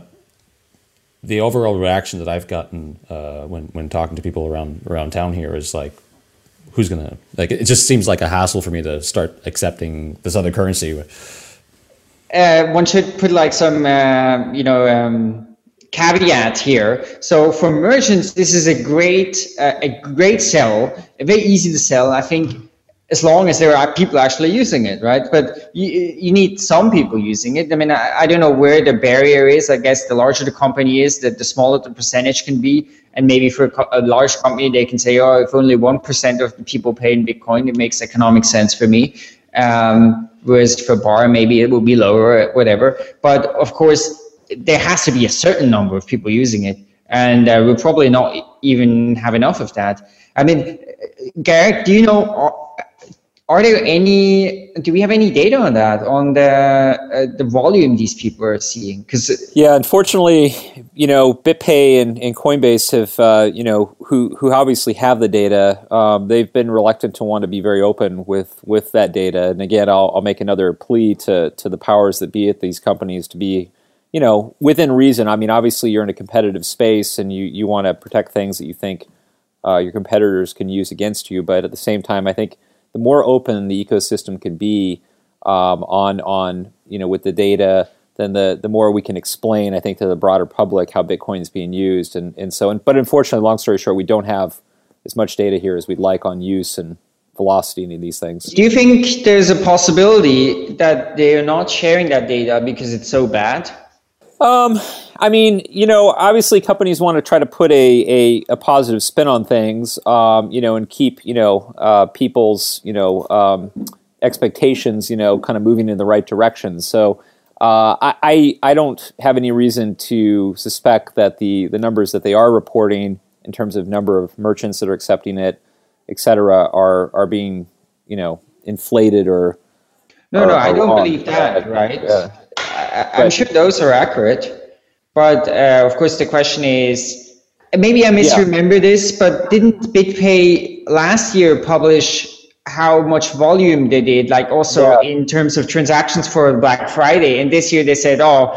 the overall reaction that I've gotten uh, when when talking to people around around town here is like, who's gonna like? It just seems like a hassle for me to start accepting this other currency. Uh, one should put like some uh, you know um, caveat here. So for merchants, this is a great uh, a great sell, very easy to sell. I think as long as there are people actually using it, right? But you, you need some people using it. I mean, I, I don't know where the barrier is. I guess the larger the company is, the, the smaller the percentage can be. And maybe for a, a large company, they can say, oh, if only 1% of the people pay in Bitcoin, it makes economic sense for me. Um, whereas for bar, maybe it will be lower, whatever. But of course, there has to be a certain number of people using it. And uh, we'll probably not even have enough of that. I mean, Garrick, do you know are there any do we have any data on that on the uh, the volume these people are seeing? Because yeah unfortunately you know bitpay and, and coinbase have uh, you know who who obviously have the data um, they've been reluctant to want to be very open with with that data. And again i'll, I'll make another plea to to the powers that be at these companies to be you know within reason. I mean obviously you're in a competitive space and you you want to protect things that you think uh, your competitors can use against you. But at the same time i think the more open the ecosystem can be um, on on you know with the data, then the the more we can explain, I think, to the broader public how Bitcoin is being used, and and so. And, but unfortunately, long story short, we don't have as much data here as we'd like on use and velocity in these things. Do you think there's a possibility that they are not sharing that data because it's so bad? Um, I mean, you know, obviously companies want to try to put a, a, a positive spin on things, um, you know, and keep, you know, uh, people's, you know, um, expectations, you know, kind of moving in the right direction. So uh, I, I don't have any reason to suspect that the, the numbers that they are reporting in terms of number of merchants that are accepting it, et cetera, are, are being, you know, inflated or. No, or, no, I don't wrong. believe that, right? Yeah. I, am sure those are accurate. But uh, of course, the question is maybe I misremember yeah. this, but didn't BitPay last year publish how much volume they did, like also yeah. in terms of transactions for Black Friday. And this year they said, oh,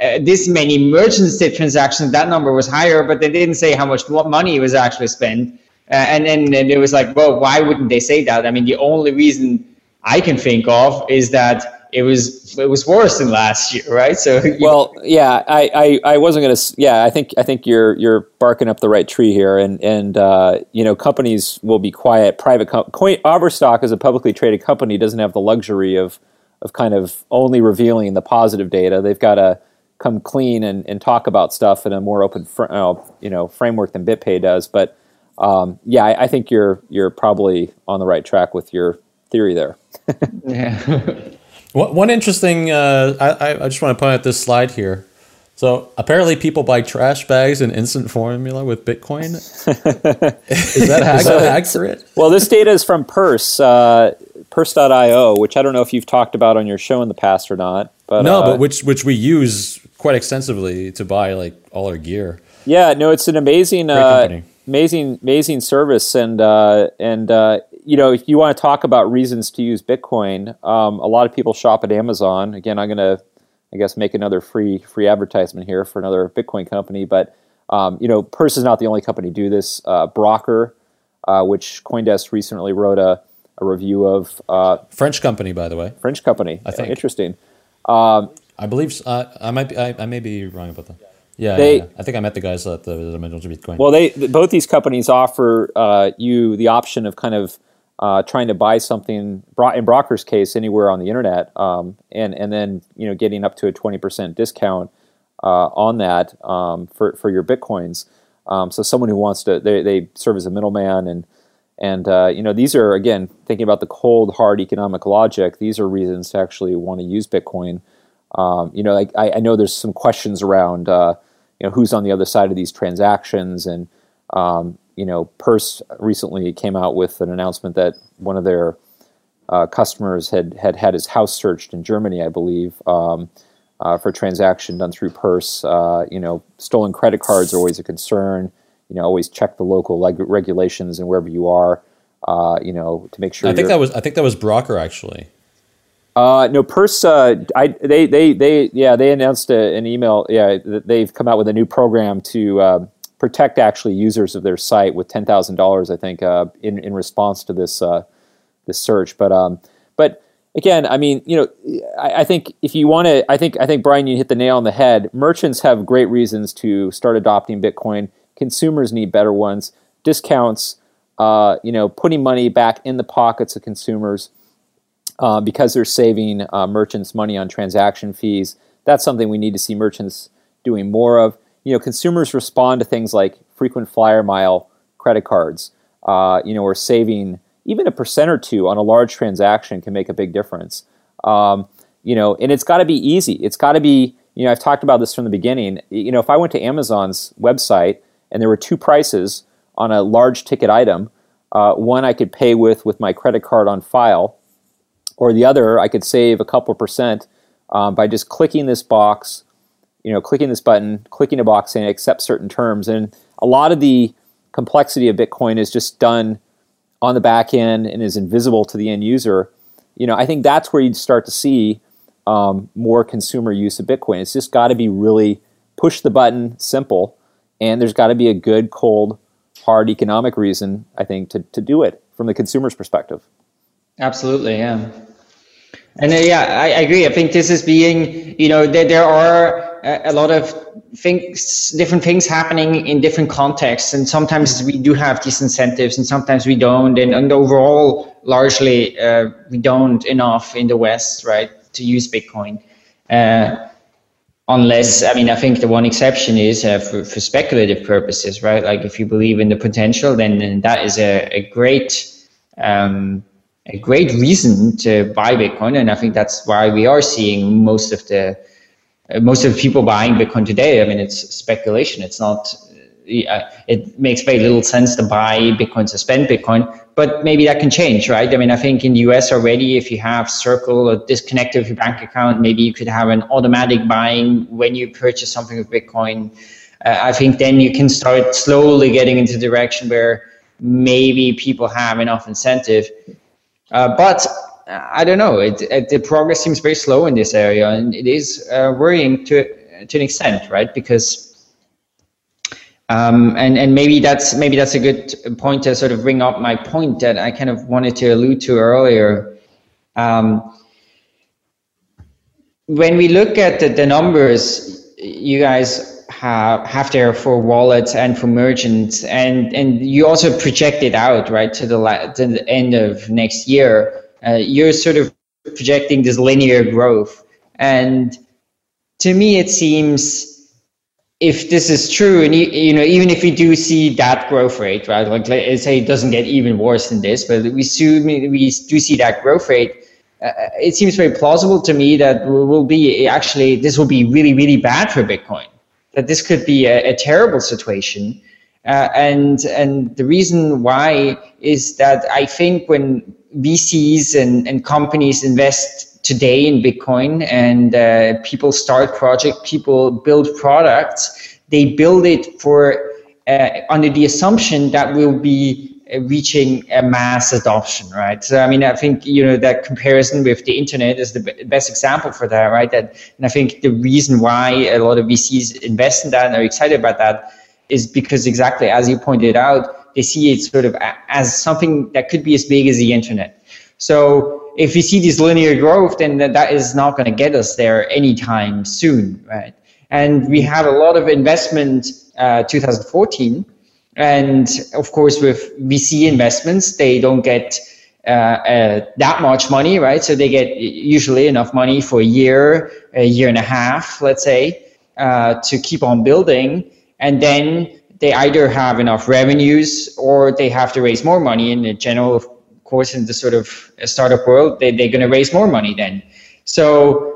uh, this many merchants did transactions. That number was higher, but they didn't say how much money was actually spent. Uh, and then and it was like, well, why wouldn't they say that? I mean, the only reason I can think of is that it was it was worse than last year, right? So well, yeah, I, I, I wasn't gonna. Yeah, I think I think you're you're barking up the right tree here, and and uh, you know companies will be quiet. Private com- Coin Overstock as a publicly traded company doesn't have the luxury of of kind of only revealing the positive data. They've got to come clean and, and talk about stuff in a more open fr- uh, you know framework than BitPay does. But um, yeah, I, I think you're you're probably on the right track with your theory there. yeah. One interesting, uh, I, I just want to point out this slide here. So apparently, people buy trash bags and instant formula with Bitcoin. is that so, accurate? Well, this data is from Purse, uh, Purse.io, which I don't know if you've talked about on your show in the past or not. But no, uh, but which which we use quite extensively to buy like all our gear. Yeah, no, it's an amazing, uh, amazing, amazing service, and uh, and uh, you know, if you want to talk about reasons to use Bitcoin, um, a lot of people shop at Amazon. Again, I'm going to, I guess, make another free free advertisement here for another Bitcoin company. But um, you know, Purse is not the only company to do this. Uh, Brawker, uh, which CoinDesk recently wrote a, a review of. Uh, French company, by the way. French company. I think. Interesting. Um, I believe uh, I might be. I, I, may be wrong about that. Yeah, they, yeah, I think I met the guys at the, the Bitcoin. Well, they both these companies offer uh, you the option of kind of uh, trying to buy something in Brawker's case anywhere on the internet, um, and and then you know getting up to a twenty percent discount uh, on that um, for for your bitcoins. Um, so someone who wants to they, they serve as a middleman and and uh, you know these are again thinking about the cold hard economic logic. These are reasons to actually want to use Bitcoin. Um, you know, I, I, know there's some questions around uh, you know who's on the other side of these transactions and um, you know, Purse recently came out with an announcement that one of their uh, customers had, had had his house searched in Germany, I believe, um, uh, for a transaction done through Purse. Uh, you know, stolen credit cards are always a concern. You know, always check the local leg- regulations and wherever you are. Uh, you know, to make sure. I think that was I think that was Brawker actually. Uh, no, Purse. Uh, I they they they yeah they announced a, an email. Yeah, they've come out with a new program to protect actually users of their site with ten thousand dollars, I think, uh, in in response to this uh, this search. But um, but again, I mean, you know, I, I think if you want to, I think I think Brian, you hit the nail on the head. Merchants have great reasons to start adopting Bitcoin. Consumers need better ones. Discounts, uh, you know, putting money back in the pockets of consumers uh, because they're saving uh, merchants money on transaction fees. That's something we need to see merchants doing more of you know, consumers respond to things like frequent flyer mile credit cards, uh, you know, or saving even a percent or two on a large transaction can make a big difference. Um, you know, and it's got to be easy. It's got to be, you know, I've talked about this from the beginning. You know, if I went to Amazon's website and there were two prices on a large ticket item, uh, one I could pay with with my credit card on file, or the other I could save a couple percent um, by just clicking this box you know, clicking this button, clicking a box saying accept certain terms. And a lot of the complexity of Bitcoin is just done on the back end and is invisible to the end user. You know, I think that's where you'd start to see um, more consumer use of Bitcoin. It's just got to be really push the button, simple, and there's got to be a good, cold, hard economic reason, I think, to, to do it from the consumer's perspective. Absolutely, yeah. And uh, yeah, I, I, agree. I think this is being, you know, there, there are a lot of things, different things happening in different contexts, and sometimes we do have these incentives, and sometimes we don't, and, and overall, largely, uh, we don't enough in the West, right, to use Bitcoin. Uh, unless, I mean, I think the one exception is uh, for, for speculative purposes, right? Like if you believe in the potential, then, then that is a, a great um, a great reason to buy Bitcoin, and I think that's why we are seeing most of the most of the people buying Bitcoin today. I mean, it's speculation. It's not. Uh, it makes very little sense to buy Bitcoin to spend Bitcoin, but maybe that can change, right? I mean, I think in the US already, if you have Circle or disconnected with your bank account, maybe you could have an automatic buying when you purchase something with Bitcoin. Uh, I think then you can start slowly getting into the direction where maybe people have enough incentive uh, but uh, I don't know. It, it, the progress seems very slow in this area, and it is uh, worrying to to an extent, right? Because um, and and maybe that's maybe that's a good point to sort of bring up my point that I kind of wanted to allude to earlier. Um, when we look at the, the numbers, you guys have have there for wallets and for merchants, and and you also project it out right to the la- to the end of next year. Uh, you're sort of projecting this linear growth, and to me, it seems if this is true, and you, you know, even if we do see that growth rate, right? Like let's say it doesn't get even worse than this, but we assume we do see that growth rate. Uh, it seems very plausible to me that will be actually this will be really really bad for Bitcoin that this could be a, a terrible situation. Uh, and and the reason why is that I think when VCs and, and companies invest today in Bitcoin and uh, people start projects, people build products, they build it for uh, under the assumption that we'll be reaching a mass adoption, right? So, I mean, I think, you know, that comparison with the internet is the best example for that, right? That, and I think the reason why a lot of VCs invest in that and are excited about that is because exactly as you pointed out, they see it sort of as something that could be as big as the internet. So if we see this linear growth, then that is not going to get us there anytime soon, right? And we had a lot of investment, uh, 2014, and of course, with VC investments, they don't get uh, uh, that much money, right? So they get usually enough money for a year, a year and a half, let's say, uh, to keep on building. And then they either have enough revenues or they have to raise more money. In the general, of course, in the sort of startup world, they, they're going to raise more money then. So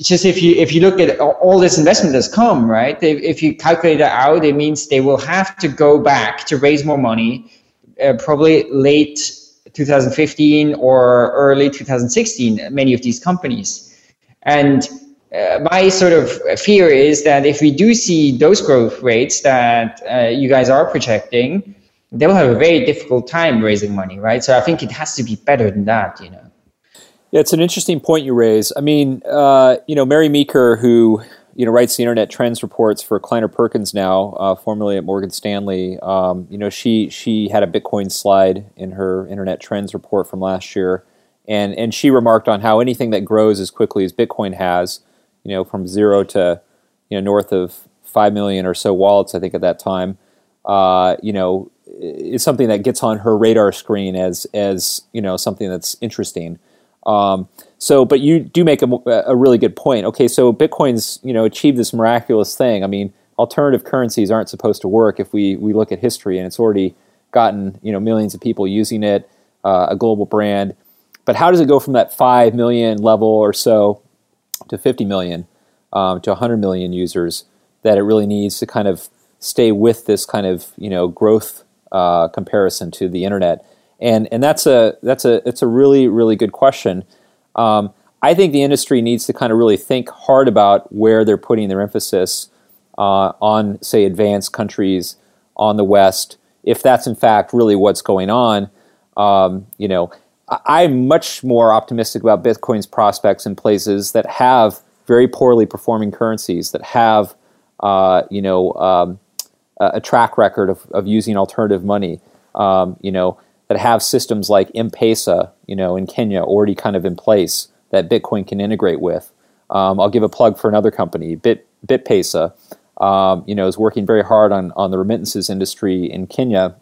just if you if you look at all this investment that's come, right? If you calculate that out, it means they will have to go back to raise more money, uh, probably late 2015 or early 2016. Many of these companies, and uh, my sort of fear is that if we do see those growth rates that uh, you guys are projecting, they will have a very difficult time raising money, right? So I think it has to be better than that, you know. Yeah, it's an interesting point you raise. I mean, uh, you know, Mary Meeker, who you know writes the internet trends reports for Kleiner Perkins now, uh, formerly at Morgan Stanley. Um, you know, she she had a Bitcoin slide in her internet trends report from last year, and and she remarked on how anything that grows as quickly as Bitcoin has, you know, from zero to you know north of five million or so wallets, I think at that time, uh, you know, is something that gets on her radar screen as as you know something that's interesting. Um, so, but you do make a, a, really good point. Okay, so Bitcoin's you know achieved this miraculous thing. I mean, alternative currencies aren't supposed to work if we we look at history, and it's already gotten you know millions of people using it, uh, a global brand. But how does it go from that five million level or so to 50 million um, to 100 million users that it really needs to kind of stay with this kind of you know growth uh, comparison to the internet? and and that's a that's a it's a really really good question. Um, I think the industry needs to kind of really think hard about where they're putting their emphasis uh, on, say, advanced countries, on the West. If that's in fact really what's going on, um, you know, I'm much more optimistic about Bitcoin's prospects in places that have very poorly performing currencies that have, uh, you know, um, a track record of, of using alternative money. Um, you know, that have systems like M-Pesa, you know, in Kenya already kind of in place that Bitcoin can integrate with. Um, I'll give a plug for another company, Bit BitPesa. Um, you know, is working very hard on on the remittances industry in Kenya.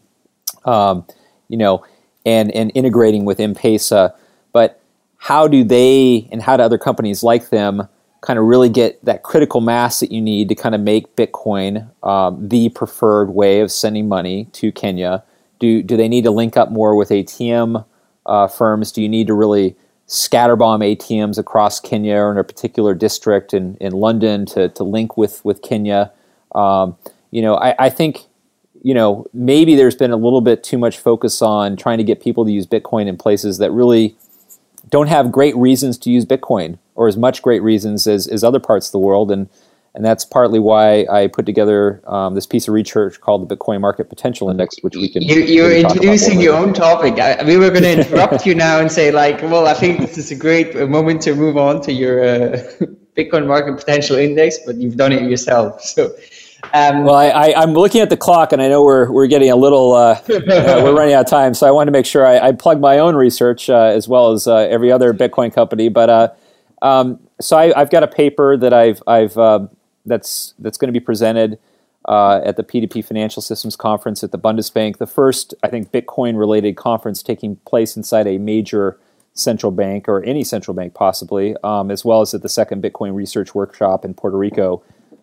Um, you know, and and integrating with M-Pesa. But how do they and how do other companies like them kind of really get that critical mass that you need to kind of make Bitcoin um, the preferred way of sending money to Kenya? Do do they need to link up more with ATM uh, firms? Do you need to really scatterbomb ATMs across Kenya or in a particular district in, in London to, to link with, with Kenya. Um, you know, I, I think, you know, maybe there's been a little bit too much focus on trying to get people to use Bitcoin in places that really don't have great reasons to use Bitcoin or as much great reasons as, as other parts of the world. And and that's partly why I put together um, this piece of research called the Bitcoin Market Potential Index, which we can. You, are introducing your own topic. I, we were going to interrupt you now and say, like, well, I think this is a great moment to move on to your uh, Bitcoin Market Potential Index, but you've done it yourself. So. Um, well, I, am looking at the clock, and I know we're we're getting a little uh, uh, we're running out of time. So I want to make sure I, I plug my own research uh, as well as uh, every other Bitcoin company. But uh, um, so I, have got a paper that I've I've that's that's going to be presented uh, at the P2P Financial Systems Conference at the Bundesbank, the first, I think, Bitcoin-related conference taking place inside a major central bank or any central bank possibly, um, as well as at the second Bitcoin Research Workshop in Puerto Rico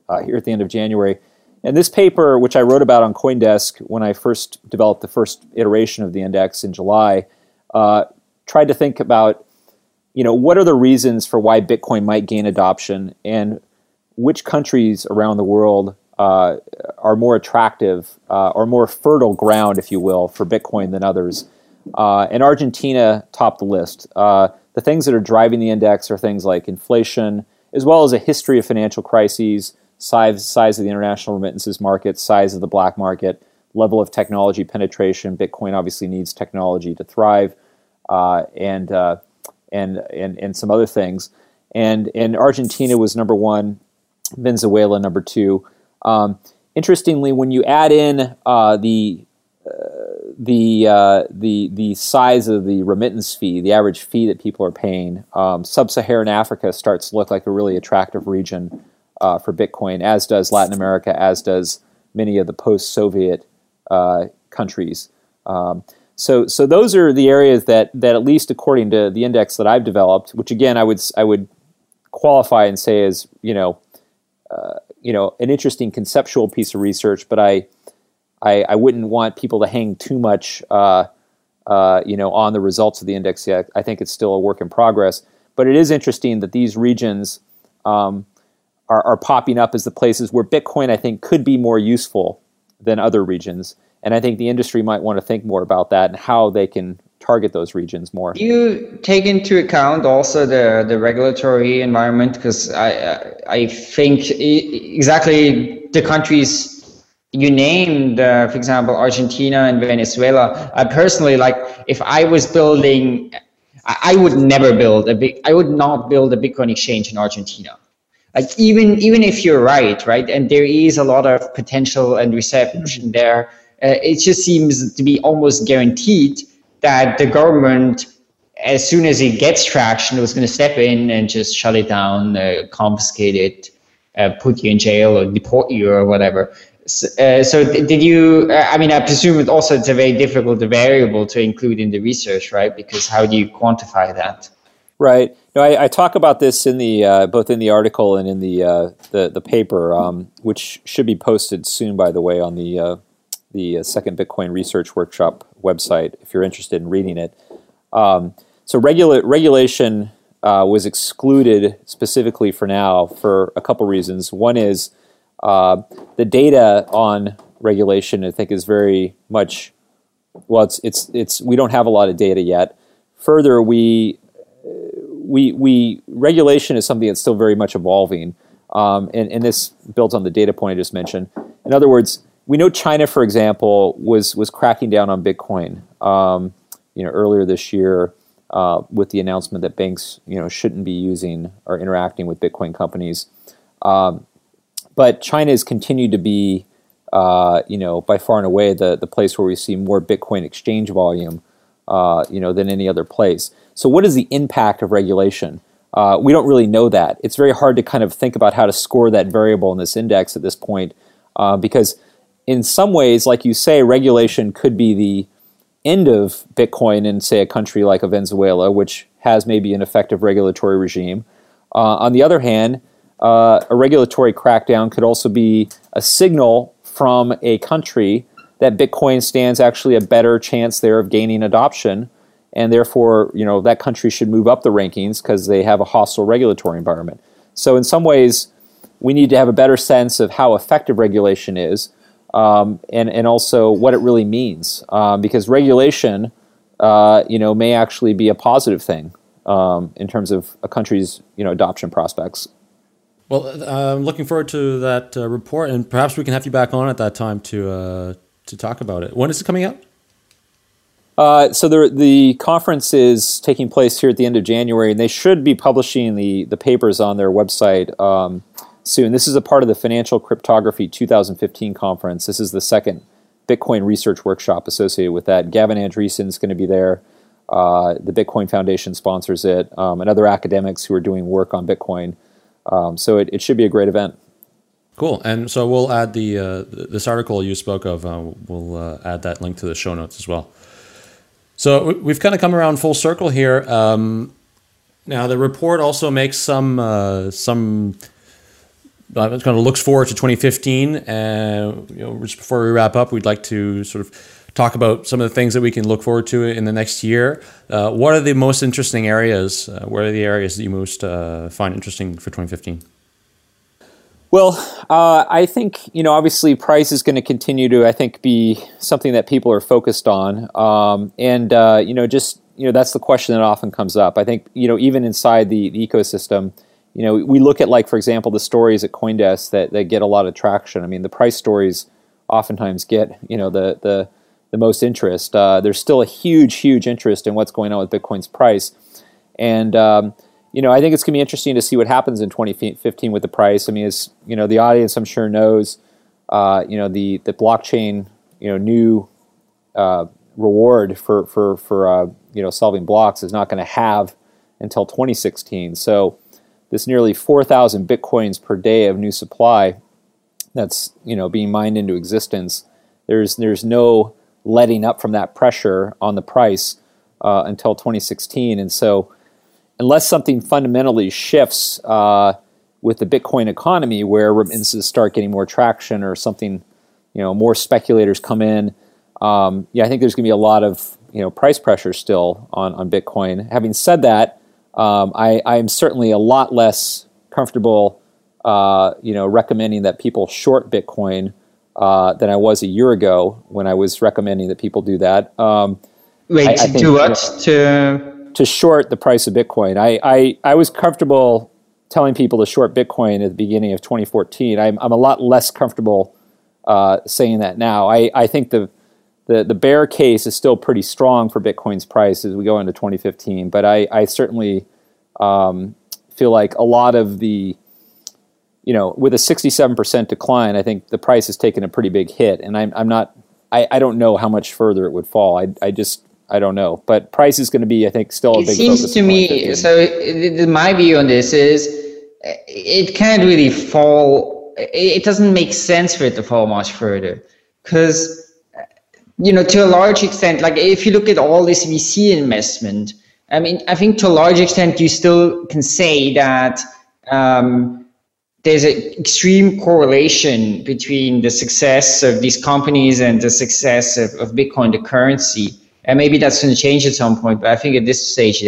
uh, here at the end of January. And this paper, which I wrote about on CoinDesk when I first developed the first iteration of the index in July, uh, tried to think about, you know, what are the reasons for why Bitcoin might gain adoption, and which countries around the world uh, are more attractive uh, or more fertile ground, if you will, for Bitcoin than others. Uh, and Argentina topped the list. Uh, the things that are driving the index are things like inflation, as well as a history of financial crises, size, size of the international remittances market, size of the black market, level of technology penetration. Bitcoin obviously needs technology to thrive, uh, and, uh, and, and, and some other things. And, and Argentina was number one Venezuela number two. Um, interestingly, when you add in uh, the uh, the uh, the the size of the remittance fee, the average fee that people are paying, um, sub-Saharan Africa starts to look like a really attractive region uh, for Bitcoin, as does Latin America, as does many of the post-Soviet uh, countries. Um, so, so those are the areas that, that at least according to the index that I've developed, which again I would I would qualify and say is you know uh, you know an interesting conceptual piece of research, but I I, I wouldn't want people to hang too much uh, uh, you know on the results of the index yet. I think it's still a work in progress, but it is interesting that these regions um, are, are popping up as the places where Bitcoin I think could be more useful than other regions, and I think the industry might want to think more about that and how they can target those regions more. Do you take into account also the, the regulatory environment? Because I, I think exactly the countries you named, uh, for example, Argentina and Venezuela. I personally like if I was building, I would never build a big, I would not build a Bitcoin exchange in Argentina. Like even even if you're right, right, and there is a lot of potential and reception there, uh, it just seems to be almost guaranteed that the government, as soon as it gets traction, was going to step in and just shut it down, uh, confiscate it, uh, put you in jail or deport you or whatever. So, uh, so did you? Uh, I mean, I presume it also it's a very difficult variable to include in the research, right? Because how do you quantify that? Right. No, I, I talk about this in the uh, both in the article and in the uh, the, the paper, um, which should be posted soon, by the way, on the uh, the uh, second Bitcoin Research Workshop website if you're interested in reading it. Um, so regula- regulation uh, was excluded specifically for now for a couple reasons. One is uh, the data on regulation, I think, is very much well. It's it's it's we don't have a lot of data yet. Further, we we we regulation is something that's still very much evolving, um, and and this builds on the data point I just mentioned. In other words, we know China, for example, was was cracking down on Bitcoin. Um, you know, earlier this year, uh, with the announcement that banks, you know, shouldn't be using or interacting with Bitcoin companies. Um, but China has continued to be, uh, you know, by far and away the the place where we see more Bitcoin exchange volume, uh, you know, than any other place. So, what is the impact of regulation? Uh, we don't really know that. It's very hard to kind of think about how to score that variable in this index at this point uh, because, in some ways, like you say, regulation could be the end of Bitcoin in, say, a country like a Venezuela, which has maybe an effective regulatory regime. Uh, on the other hand, uh, a regulatory crackdown could also be a signal from a country that Bitcoin stands actually a better chance there of gaining adoption, and therefore, you know, that country should move up the rankings because they have a hostile regulatory environment. So, in some ways, we need to have a better sense of how effective regulation is, um, and and also what it really means, um, because regulation, uh, you know, may actually be a positive thing um, in terms of a country's you know adoption prospects. Well, I'm looking forward to that uh, report, and perhaps we can have you back on at that time to uh, to talk about it. When is it coming out? Uh, so the the conference is taking place here at the end of January, and they should be publishing the the papers on their website um, soon. This is a part of the Financial Cryptography 2015 conference. This is the second Bitcoin research workshop associated with that. Gavin Andresen is going to be there. Uh, the Bitcoin Foundation sponsors it, um, and other academics who are doing work on Bitcoin. Um, so it, it should be a great event. Cool. And so we'll add the uh, this article you spoke of. Uh, we'll uh, add that link to the show notes as well. So we've kind of come around full circle here. Um, now the report also makes some uh, some. Uh, kind of looks forward to 2015, and you know, just before we wrap up, we'd like to sort of talk about some of the things that we can look forward to in the next year. Uh, what are the most interesting areas? Uh, what are the areas that you most uh, find interesting for 2015? Well, uh, I think you know obviously price is going to continue to I think be something that people are focused on, um, and uh, you know just you know that's the question that often comes up. I think you know even inside the, the, ecosystem, you know we look at like for example the stories at CoinDesk that, that get a lot of traction. I mean the price stories oftentimes get you know the the the most interest. Uh, there's still a huge huge interest in what's going on with Bitcoin's price, and um, you know, I think it's going to be interesting to see what happens in 2015 with the price. I mean, as you know, the audience I'm sure knows, uh, you know, the the blockchain, you know, new uh, reward for for for uh, you know solving blocks is not going to have until 2016. So this nearly 4,000 bitcoins per day of new supply that's you know being mined into existence. There's there's no letting up from that pressure on the price uh, until 2016, and so unless something fundamentally shifts uh, with the Bitcoin economy, where remittances start getting more traction, or something, you know, more speculators come in, um, yeah, I think there's going to be a lot of you know price pressure still on on Bitcoin. Having said that, um, I I am certainly a lot less comfortable, uh, you know, recommending that people short Bitcoin. Uh, than I was a year ago when I was recommending that people do that. Um, Wait, I, I think, to what? to to short the price of Bitcoin. I, I, I was comfortable telling people to short Bitcoin at the beginning of 2014. I'm, I'm a lot less comfortable uh, saying that now. I, I think the, the, the bear case is still pretty strong for Bitcoin's price as we go into 2015, but I, I certainly um, feel like a lot of the, you know, with a 67% decline, I think the price has taken a pretty big hit, and I'm, I'm not, I, I don't know how much further it would fall. I, I just I don't know, but price is going to be, I think, still a it big. It seems to me. So, it, my view on this is, it can't really fall. It doesn't make sense for it to fall much further, because, you know, to a large extent, like if you look at all this VC investment, I mean, I think to a large extent, you still can say that. Um, there's an extreme correlation between the success of these companies and the success of, of Bitcoin, the currency and maybe that's going to change at some point but i think at this stage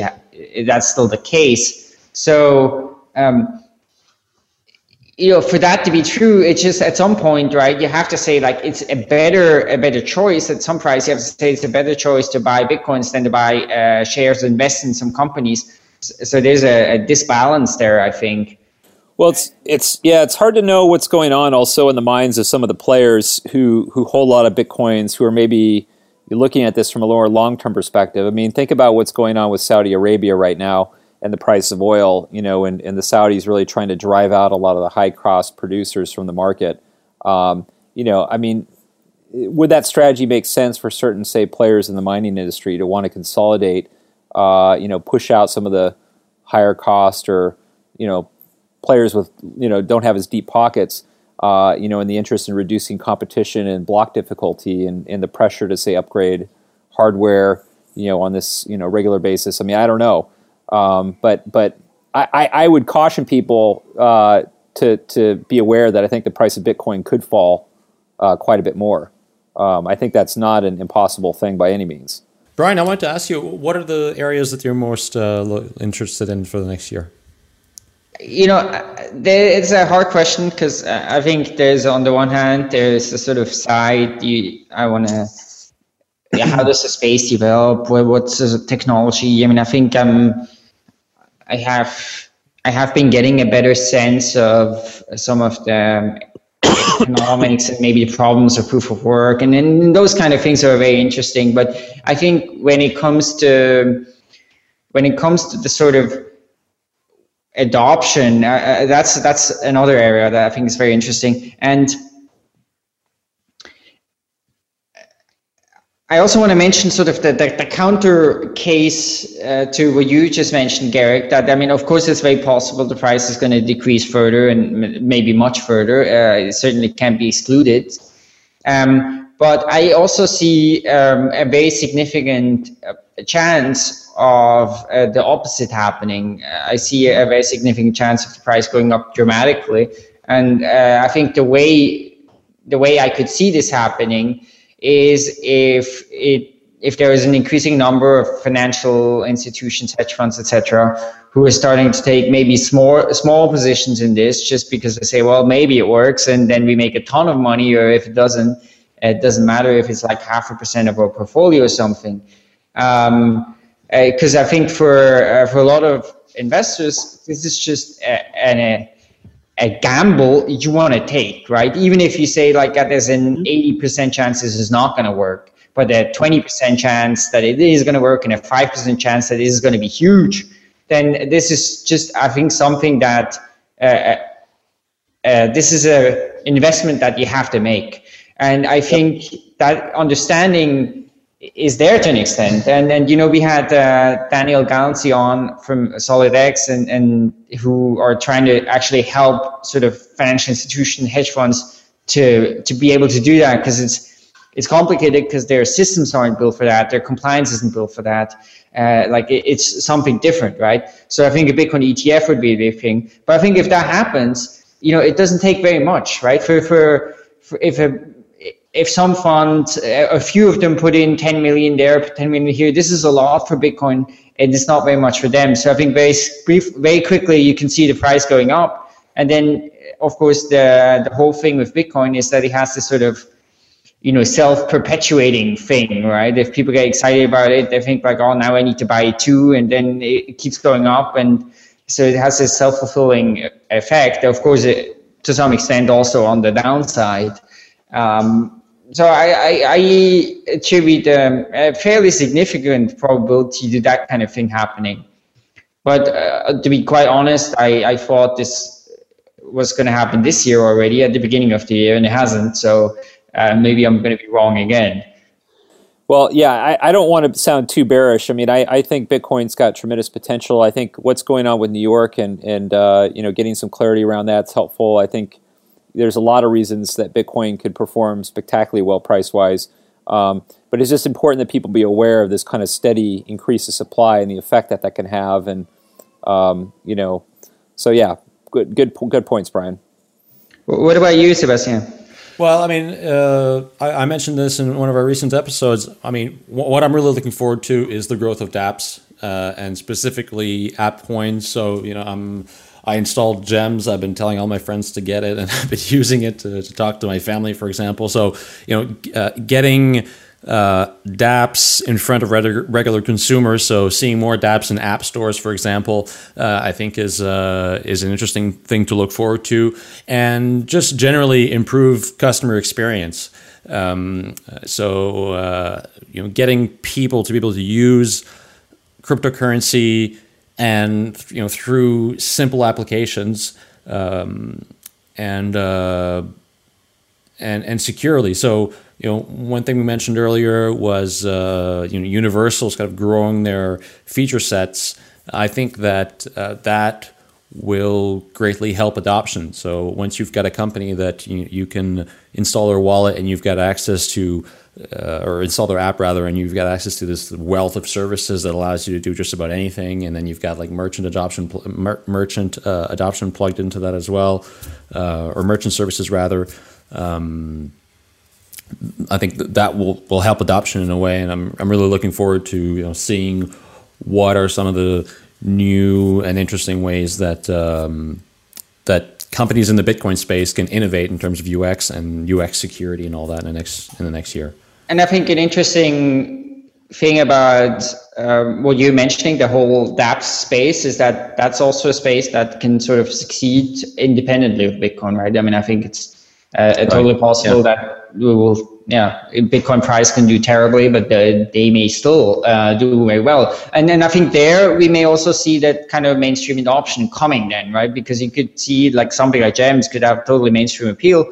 that's still the case. So um, you know for that to be true it's just at some point right you have to say like it's a better a better choice. At some price you have to say it's a better choice to buy bitcoins than to buy uh, shares and invest in some companies. So there's a, a disbalance there i think. Well, it's it's yeah, it's hard to know what's going on also in the minds of some of the players who who hold a lot of bitcoins who are maybe you're looking at this from a more long term perspective. I mean, think about what's going on with Saudi Arabia right now and the price of oil, you know, and, and the Saudis really trying to drive out a lot of the high cost producers from the market. Um, you know, I mean, would that strategy make sense for certain, say, players in the mining industry to want to consolidate, uh, you know, push out some of the higher cost or you know players with you know don't have as deep pockets. Uh, you know, in the interest in reducing competition and block difficulty and, and the pressure to say upgrade hardware, you know, on this you know regular basis. I mean, I don't know, um, but but I, I, would caution people uh, to to be aware that I think the price of Bitcoin could fall uh, quite a bit more. Um, I think that's not an impossible thing by any means. Brian, I wanted to ask you, what are the areas that you're most uh, interested in for the next year? You know, uh, it's a hard question because uh, I think there's, on the one hand, there's a sort of side you, I want to, yeah, how does the space develop? What's the technology? I mean, I think I'm, I have, I have been getting a better sense of some of the um, economics and maybe the problems of proof of work and then those kind of things are very interesting but i think when it comes to when it comes to the sort of adoption uh, uh that's that's another area that i think is very interesting and I also want to mention sort of the, the, the counter case uh, to what you just mentioned, Garrick, that, I mean, of course, it's very possible the price is going to decrease further and maybe much further. Uh, it certainly can't be excluded. Um, but I also see um, a very significant uh, chance of uh, the opposite happening. I see a very significant chance of the price going up dramatically. And uh, I think the way, the way I could see this happening is if it if there is an increasing number of financial institutions, hedge funds, etc., who are starting to take maybe small small positions in this just because they say, well, maybe it works, and then we make a ton of money, or if it doesn't, it doesn't matter if it's like half a percent of our portfolio or something. Because um, uh, I think for uh, for a lot of investors, this is just a, a, a gamble you want to take, right? Even if you say like that there's an 80% mm-hmm. chance this is not going to work, but a 20% chance that it is going to work and a 5% chance that this is going to be huge, then this is just, I think, something that uh, uh, uh this is a investment that you have to make. And I think that understanding is there to an extent. And and you know we had uh, Daniel Gallancy on from SolidX and and who are trying to actually help sort of financial institution hedge funds to to be able to do that because it's it's complicated because their systems aren't built for that, their compliance isn't built for that. Uh, like it, it's something different, right? So I think a Bitcoin ETF would be a big thing. But I think if that happens, you know, it doesn't take very much, right? For for, for if a if some funds, a few of them put in 10 million there, 10 million here, this is a lot for Bitcoin and it's not very much for them. So I think very brief, very quickly you can see the price going up. And then of course the, the whole thing with Bitcoin is that it has this sort of, you know, self-perpetuating thing, right? If people get excited about it, they think like, oh, now I need to buy too. And then it keeps going up. And so it has this self-fulfilling effect. Of course, it, to some extent also on the downside. Um, so I, I, I attribute um, a fairly significant probability to that kind of thing happening. But uh, to be quite honest, I, I thought this was going to happen this year already at the beginning of the year, and it hasn't. So uh, maybe I'm going to be wrong again. Well, yeah, I, I don't want to sound too bearish. I mean, I, I think Bitcoin's got tremendous potential. I think what's going on with New York and and uh, you know getting some clarity around that's helpful. I think there's a lot of reasons that Bitcoin could perform spectacularly well price wise. Um, but it's just important that people be aware of this kind of steady increase of supply and the effect that that can have. And um, you know, so yeah, good, good, good points, Brian. What about you, Sebastian? Well, I mean, uh, I, I, mentioned this in one of our recent episodes. I mean, what I'm really looking forward to is the growth of DApps uh, and specifically app coins. So, you know, I'm I installed Gems. I've been telling all my friends to get it, and I've been using it to, to talk to my family, for example. So, you know, uh, getting uh, DApps in front of regular consumers. So seeing more DApps in app stores, for example, uh, I think is uh, is an interesting thing to look forward to, and just generally improve customer experience. Um, so uh, you know, getting people to be able to use cryptocurrency and you know through simple applications um, and uh, and and securely. So you know one thing we mentioned earlier was uh, you know Universal's kind of growing their feature sets. I think that uh, that will greatly help adoption. So once you've got a company that you, you can install their wallet and you've got access to, uh, or install their app rather, and you've got access to this wealth of services that allows you to do just about anything, and then you've got like merchant adoption, mer- merchant uh, adoption plugged into that as well, uh, or merchant services rather. Um, I think that, that will, will help adoption in a way, and I'm, I'm really looking forward to you know seeing what are some of the new and interesting ways that um, that companies in the Bitcoin space can innovate in terms of UX and UX security and all that in the next in the next year. And I think an interesting thing about um, what you're mentioning, the whole dApp space, is that that's also a space that can sort of succeed independently of Bitcoin, right? I mean, I think it's uh, totally possible yeah. that we will yeah, Bitcoin price can do terribly, but the, they may still uh, do very well. And then I think there we may also see that kind of mainstream adoption coming then, right? Because you could see like something like Gems could have totally mainstream appeal.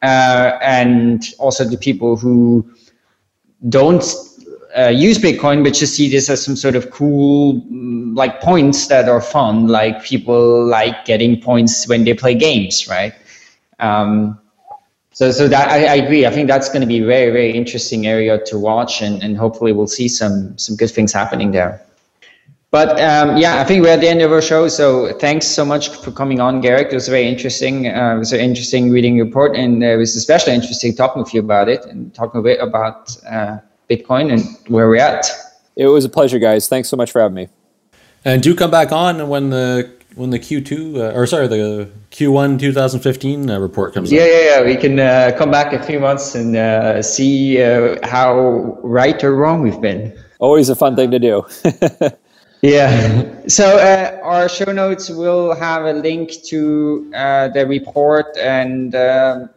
Uh, and also the people who don't uh, use Bitcoin, but just see this as some sort of cool, mm, like points that are fun. Like people like getting points when they play games, right? Um, so, so that I, I, agree. I think that's going to be a very, very interesting area to watch, and, and hopefully we'll see some some good things happening there. But um, yeah, I think we're at the end of our show. So thanks so much for coming on, Garrick. It was very interesting. Uh, it was very interesting reading report, and it was especially interesting talking with you about it and talking a bit about uh, Bitcoin and where we're at. It was a pleasure, guys. Thanks so much for having me. And do come back on when the when the Q2 uh, or sorry the Q1 2015 uh, report comes yeah, out. Yeah, yeah, we can uh, come back a few months and uh, see uh, how right or wrong we've been. Always a fun thing to do. yeah. So uh, our show notes will have a link to the report, and um,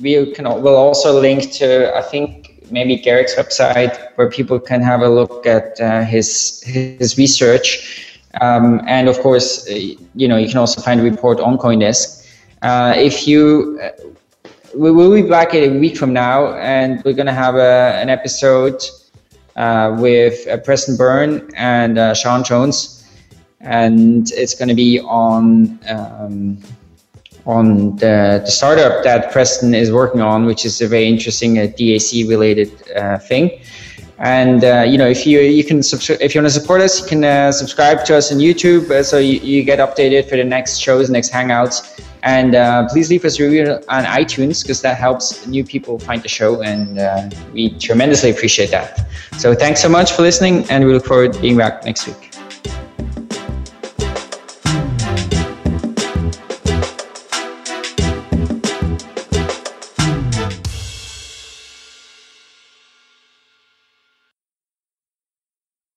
we can will also link to I think maybe Garrick's website where people can have a look at his his research. Um, and of course, uh, you know, you can also find a report on CoinDesk. Uh, if you, uh, we will be back in a week from now, and we're to have a, an episode uh, with uh, Preston Byrne and uh, Sean Jones, and it's going to be on um, on the, the, startup that Preston is working on, which is a very interesting DAC related thing. And uh, you know, if you you can subscribe, if you want to support us, you can uh, subscribe to us on YouTube, uh, so you, you, get updated for the next shows, next hangouts. And uh, please leave us a review on iTunes because that helps new people find the show, and uh, we tremendously appreciate that. So thanks so much for listening, and we look forward to being back next week.